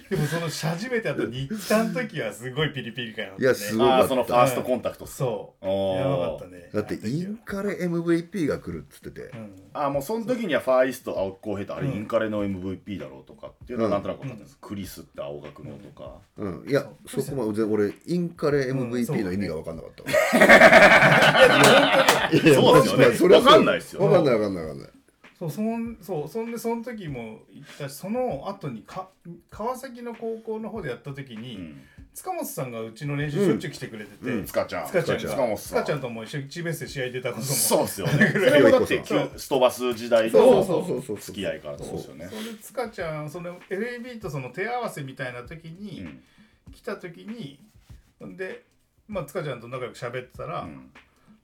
でもその初めてた日韓の時はすごいピリピリ感あったね。いやすごいああ、そのファーストコンタクト。っす。そうやばかったね。だってインカレ MVP が来るっつってて。うん。ああもうその時にはファーイースト青木浩平ってあれインカレの MVP だろうとかっていうのはなんとなく分かったんです、クリスって青学のとか、うん。いやそこまで俺インカレうん MVP の意味が分かんなかった。わいやそうですよねまあそれ分かんないですよ分かんない分かんない分かんないそうそんそうそんでその時も行ったしその後にか川崎の高校の方でやった時に、うん。塚本さんがうちの練習しょっちゅう来てくれてて、うん塚ちゃん。塚ちゃん塚本さん。塚ちゃんとも一緒にチームベースで試合出たことも。そうですよね。それもだってストバス時代の付き合いからそうですよね。それで塚ちゃんその LAB とその手合わせみたいな時うに、ん。来た時にでまあ塚ちゃんと仲良く喋ってたら、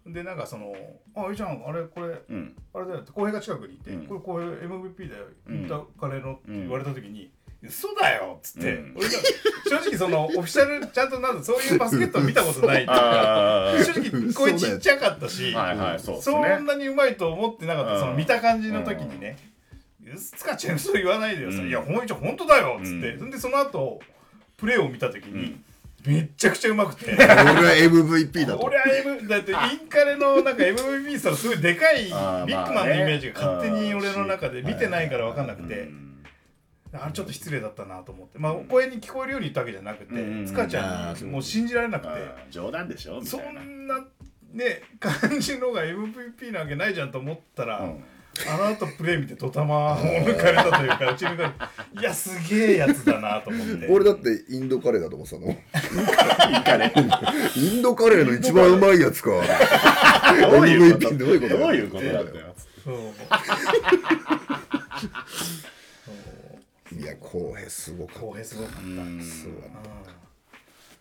でなんかその「あいいじゃんあれこれうん。あれだよ」って浩平が近くにいて「うん。これ浩平 MVP だようん。インターカレーの」って言われた時に「嘘だよ」っつって、うん。俺が正直そのオフィシャルちゃんとなんだそういうバスケットを見たことないっていうかあー。正直声ちっちゃかったし、はいはいそうですそねんなにうまいと思ってなかった、うん。その見た感じの時にね「塚ちゃん嘘言わないでよ」うん。いやほんと本当だよ」っつって、うん。そんでその後プレーを見た時に、めっちゃくちゃうまくて。俺は MVP だと。俺は M だってインカレのなんか MVP さすごいでかいビッグマンのイメージが勝手に俺の中で見てないから分かんなくて。うん。あれちょっと失礼だったなと思って。まあ声に聞こえるように言ったわけじゃなくてうん。塚ちゃんにもう信じられなくて。冗談でしょみそたいな、んなね感じのが MVP なわけないじゃんと思ったら、うんあの後プレー見てドタマを抜かれたというかうち抜かれいやすげえやつだなと思って。俺だってインドカレーだと思ってたの。インドカレーの一番うまいやつか。どういうこと？MVP どういうことどういうことだったよそういや公平すごかった公平すごかった。うん。すごかった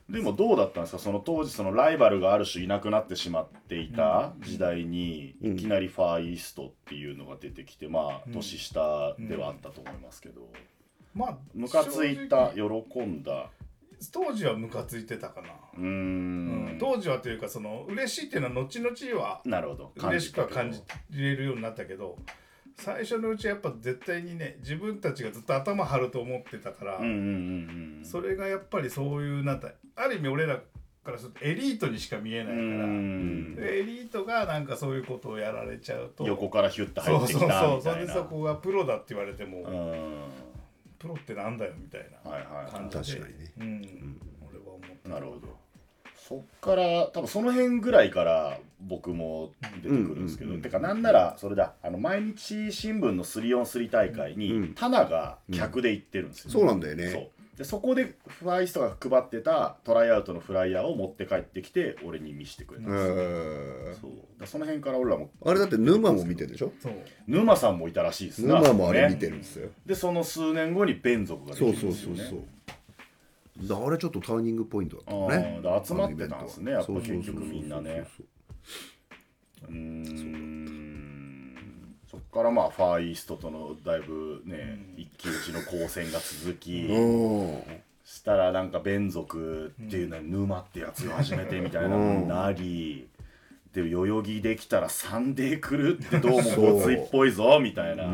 でもどうだったんですか？その当時そのライバルがある種いなくなってしまっていた時代に、いきなりファーイーストっていうのが出てきてまあ年下ではあったと思いますけど、まあムカついた喜んだ。当時はムカついてたかな、うん。ん。当時はというかその嬉しいっていうのは後々はなるほど。嬉しくは感じれるようになったけど最初のうちはやっぱ絶対にね自分たちがずっと頭張ると思ってたから、うんうんうんうん。それがやっぱりそういうなんかある意味俺らからするとエリートにしか見えないうから、んでエリートがなんかそういうことをやられちゃうと横からヒュッと入ってきたそうそうみたいなそれでそこがプロだって言われても、うん。プロってなんだよみたいなはいはい感じで、確かにね。うん。俺は思ってなるほどそっから多分その辺ぐらいから僕も出てくるんですけど、うんうんうんてかなんならそれだあの毎日新聞の 3on3 大会に、うんタナが客で行ってるんですよ、そうなんだよね。そう。でそこでファイストが配ってたトライアウトのフライヤーを持って帰ってきて俺に見せてくれたんうですよ、んそう。だその辺から俺らもあれだって沼も見てるでしょ？そう。沼さんもいたらしいですね沼もあれね。見てるんですよ。でその数年後にベン族ができそうるんですよね。そうそうそうだあれちょっとターニングポイントだったね。集まってたんですねやっぱ結局みんなね。そうん。そっからまあファーイーストとのだいぶね、一騎打ちの交戦が続き、したらなんか弁族っていうのは沼ってやつが初めてみたいなのになり、で代々木できたらサンデー来るってどうもごついっぽいぞみたいな、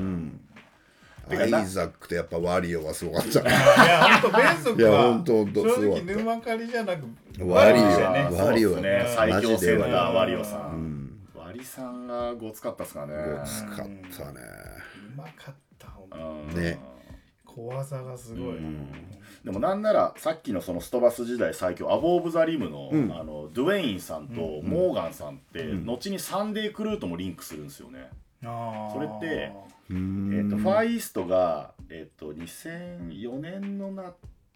てかなアイザックとやっぱワリオはすごかった。ねいや本当弁族いやは正直沼狩りじゃなくワリオワリオね。最強センターワリオ。さん、ん。ワリさんがごつかったっすかね。ごつかったね。うまかった本当うんね。怖さがすごい、うん。でもなんならさっきのそのストバス時代最強アボー・オブ・ザ・リムの,、うん。あのドゥエインさんとモーガンさんって、うん。後にサンデークルーともリンクするんですよね。それってうえん。ー、とファーイーストが、えー、と2004年のな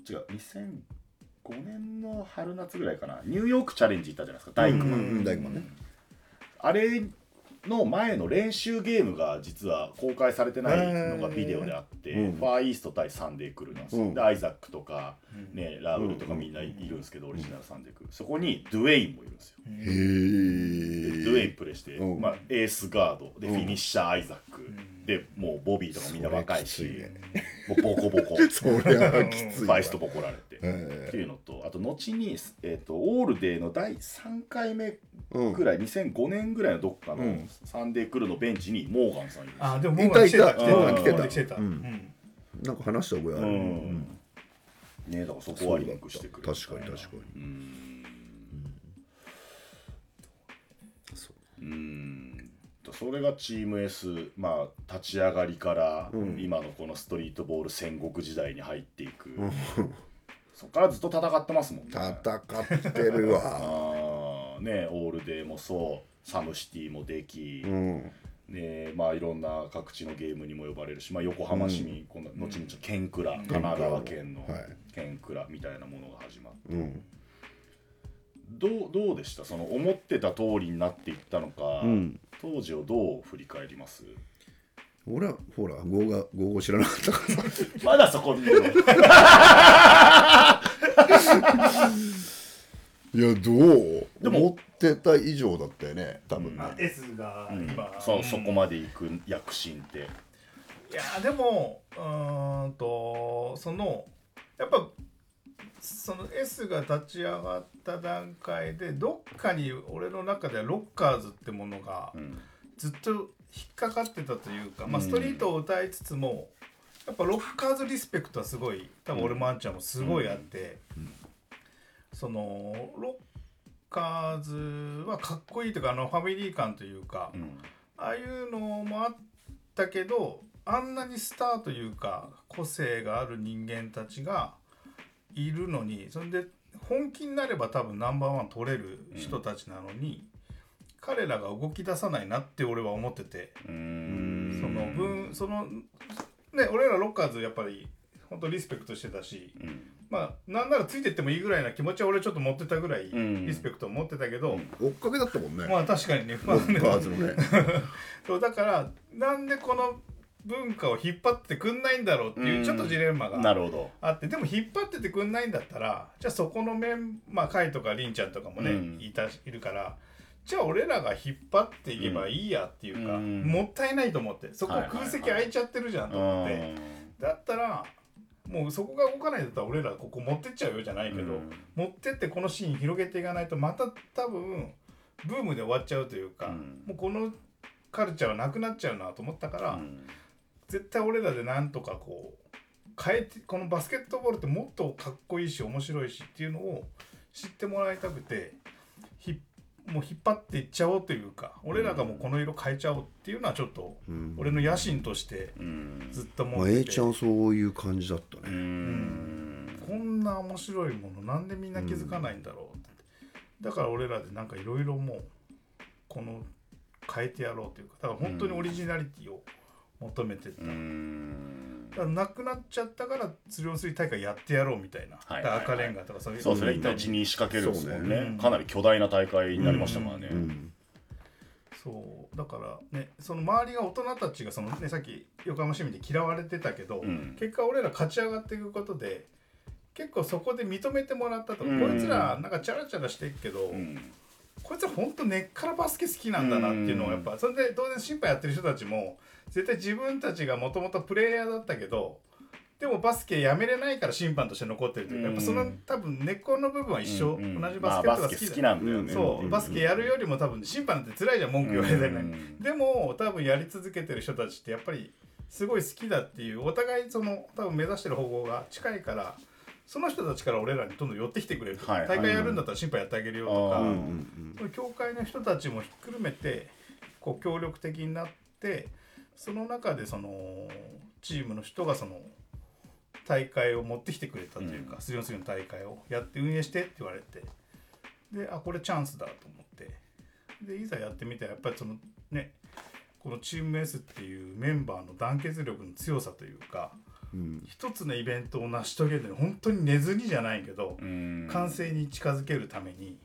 違う2005年の春夏ぐらいかな。ニューヨークチャレンジ行ったじゃないですか。大工、うんうん。大工ね。あれの前の練習ゲームが実は公開されてないのがビデオであって、うん。ファーイースト対サンデークルーなんですよ、うん。でアイザックとか、うん。ね、ラウルとかみんないるんですけど、オリジナルサンデークルーそこにドゥエインもいるんですよ、ドゥエインえプレイして、うん。まあ、エースガードでうん。フィニッシャーアイザック、ん。でもうボビーとかみんな若いしいね。もうボコボコ。それはきついわ。バイストボコられて、へっていうのとあと後に、えー、とオールデーの第3回目うん。ぐらい、2005年ぐらいのどっかのうん。サンデークルーのベンチにモーガンさんいるんですよあでもいたいた来てた。うん来てた。なんか話した覚えある。うん。ねだからそこはリンクしてくる確かに確かに。うん。そう。うん。それがチーム S まあ立ち上がりからうん。今のこのストリートボール戦国時代に入っていく、うんそこからずっと戦ってますもんね。戦ってるわ。ねオールデーもそうサムシティもでき、うん。ねまあいろんな各地のゲームにも呼ばれるし、まあ、横浜市民、今度後々ケンクラ、神奈川県のはい。ケンクラみたいなものが始まって。うんどうどうでした？その思ってた通りになっていったのか、うん。当時をどう振り返ります？俺はほら語が語語知らなかったからさ。まだそこにいるの？いやどう？でも思ってた以上だったよね多分ね、あ S がうん。今、そうそこまでで行く躍進って。いやでもうーんとそのやっぱその S が立ち上がった段階でどっかに俺の中ではロッカーズってものがうん。ずっと引っかかってたというか、まあ、うんストリートを歌いつつもやっぱロッカーズリスペクトはすごい多分俺もあんちゃんもすごいあって、そのロッカーズはかっこいいというかあのファミリー感というか、うん。ああいうのもあったけどあんなにスターというか個性がある人間たちがいるのにそれで本気になれば多分ナンバーワン取れる人たちなのに、彼らが動き出さないなって俺は思ってて、その分そのね俺らロッカーズやっぱり本当リスペクトしてたし。うん。まあなんならついてってもいいぐらいな気持ちは俺ちょっと持ってたぐらいうん。リスペクトを持ってたけど、追っかけだったもんね、まあ確かにね、ロッカーズのね。そうだからなんでこの文化を引っ張ってくんないんだろうっていううん。ちょっとジレンマながあって。でも引っ張っててくんないんだったらじゃあそこの面まあカイとかリンちゃんとかもね、うん。いたいるからじゃあ俺らが引っ張っていけばいいやっていうか、うん。もったいないと思ってそこはいはいはい。空席空いちゃってるじゃんと思って、だったらもうそこが動かないんだったら俺らここ持ってっちゃうよじゃないけど、うん。持ってってこのシーン広げていかないとまた多分ブームで終わっちゃうというか、うん。もうこのカルチャーはなくなっちゃうなと思ったから、うん。絶対俺らでなんとかこう変えてこのバスケットボールってもっとかっこいいし面白いしっていうのを知ってもらいたくてひもう引っ張っていっちゃおうというか俺らがもうこの色変えちゃおうっていうのはちょっとうん。俺の野心としてうん。ずっと思まあ、って A て、ちゃんはそういう感じだったうね、ん。こんな面白いものなんでみんな気づかないんだろうって、だから俺らでなんかいろいろもうこの変えてやろうというか。だから本当にオリジナリティを求めてった、うん。だからなくなっちゃったから釣り用水大会やってやろうみたいな、はいだから赤レンガとかそういう。そうですね。ん後に仕掛けるんですもんね。そうねかなり巨大な大会になりましたからね、うん。そう。だからねその周りが大人たちがそのねさっき横浜市民で嫌われてたけど、うん。結果俺ら勝ち上がっていくことで結構そこで認めてもらったと、うん。こいつらなんかチャラチャラしてるけど、うん。こいつら本当根っからバスケ好きなんだなっていうのをやっぱ、それで当然審判やってる人たちも絶対自分たちがもともとプレイヤーだったけどでもバスケやめれないから審判として残ってるというか、やっぱその多分根っこの部分は一緒、うん同じバスケットが好きなんだよね、そう、うんバスケやるよりも多分審判なんて辛いじゃん文句言われたりね、うんでも多分やり続けてる人たちってやっぱりすごい好きだっていうお互いその多分目指してる方向が近いからその人たちから俺らにどんどん寄ってきてくれる。と、はい。大会やるんだったら審判やってあげるよとか、うんうん。その教会の人たちもひっくるめてこう協力的になってその中でそのチームの人がその大会を持ってきてくれたというか、スリオンスリの大会をやって運営してって言われてであこれチャンスだと思って。でいざやってみたらやっぱりそのねこのチーム S っていうメンバーの団結力の強さというか、一つのイベントを成し遂げるのに本当に寝ずにじゃないけど、うん。完成に近づけるために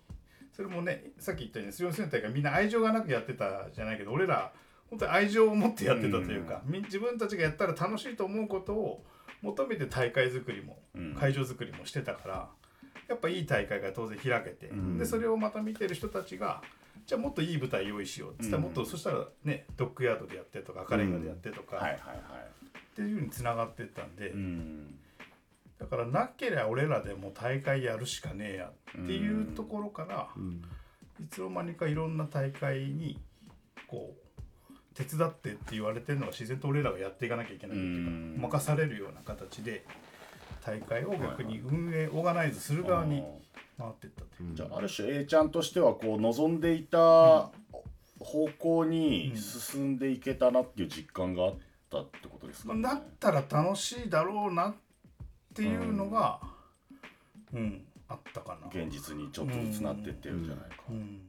それもねさっき言ったようにスリオンスリの大会みんな愛情がなくやってたじゃないけど俺ら本当に愛情を持ってやってたというか、み自分たちがやったら楽しいと思うことを求めて大会作りも、うん。会場作りもしてたからやっぱいい大会が当然開けて、でそれをまた見てる人たちがじゃあもっといい舞台用意しようっつったらもっと、そしたらねドッグヤードでやってとか赤レンガでやってとか、っていうふうにつながってったんで、うん。だからなけりゃ俺らでも大会やるしかねえやっていうところから、いつの間にかいろんな大会にこう手伝ってって言われてるのが自然と俺らがやっていかなきゃいけないっていうか、うん。任されるような形で大会を逆に運営、オーガナイズする側に回っていったっていう。じゃあある種 A ちゃんとしてはこう望んでいた方向に進んでいけたなっていう実感があったってことですか、ね。まあなったら楽しいだろうなっていうのが、うん。あったかな。現実にちょっとずつなってってるんじゃないか、うん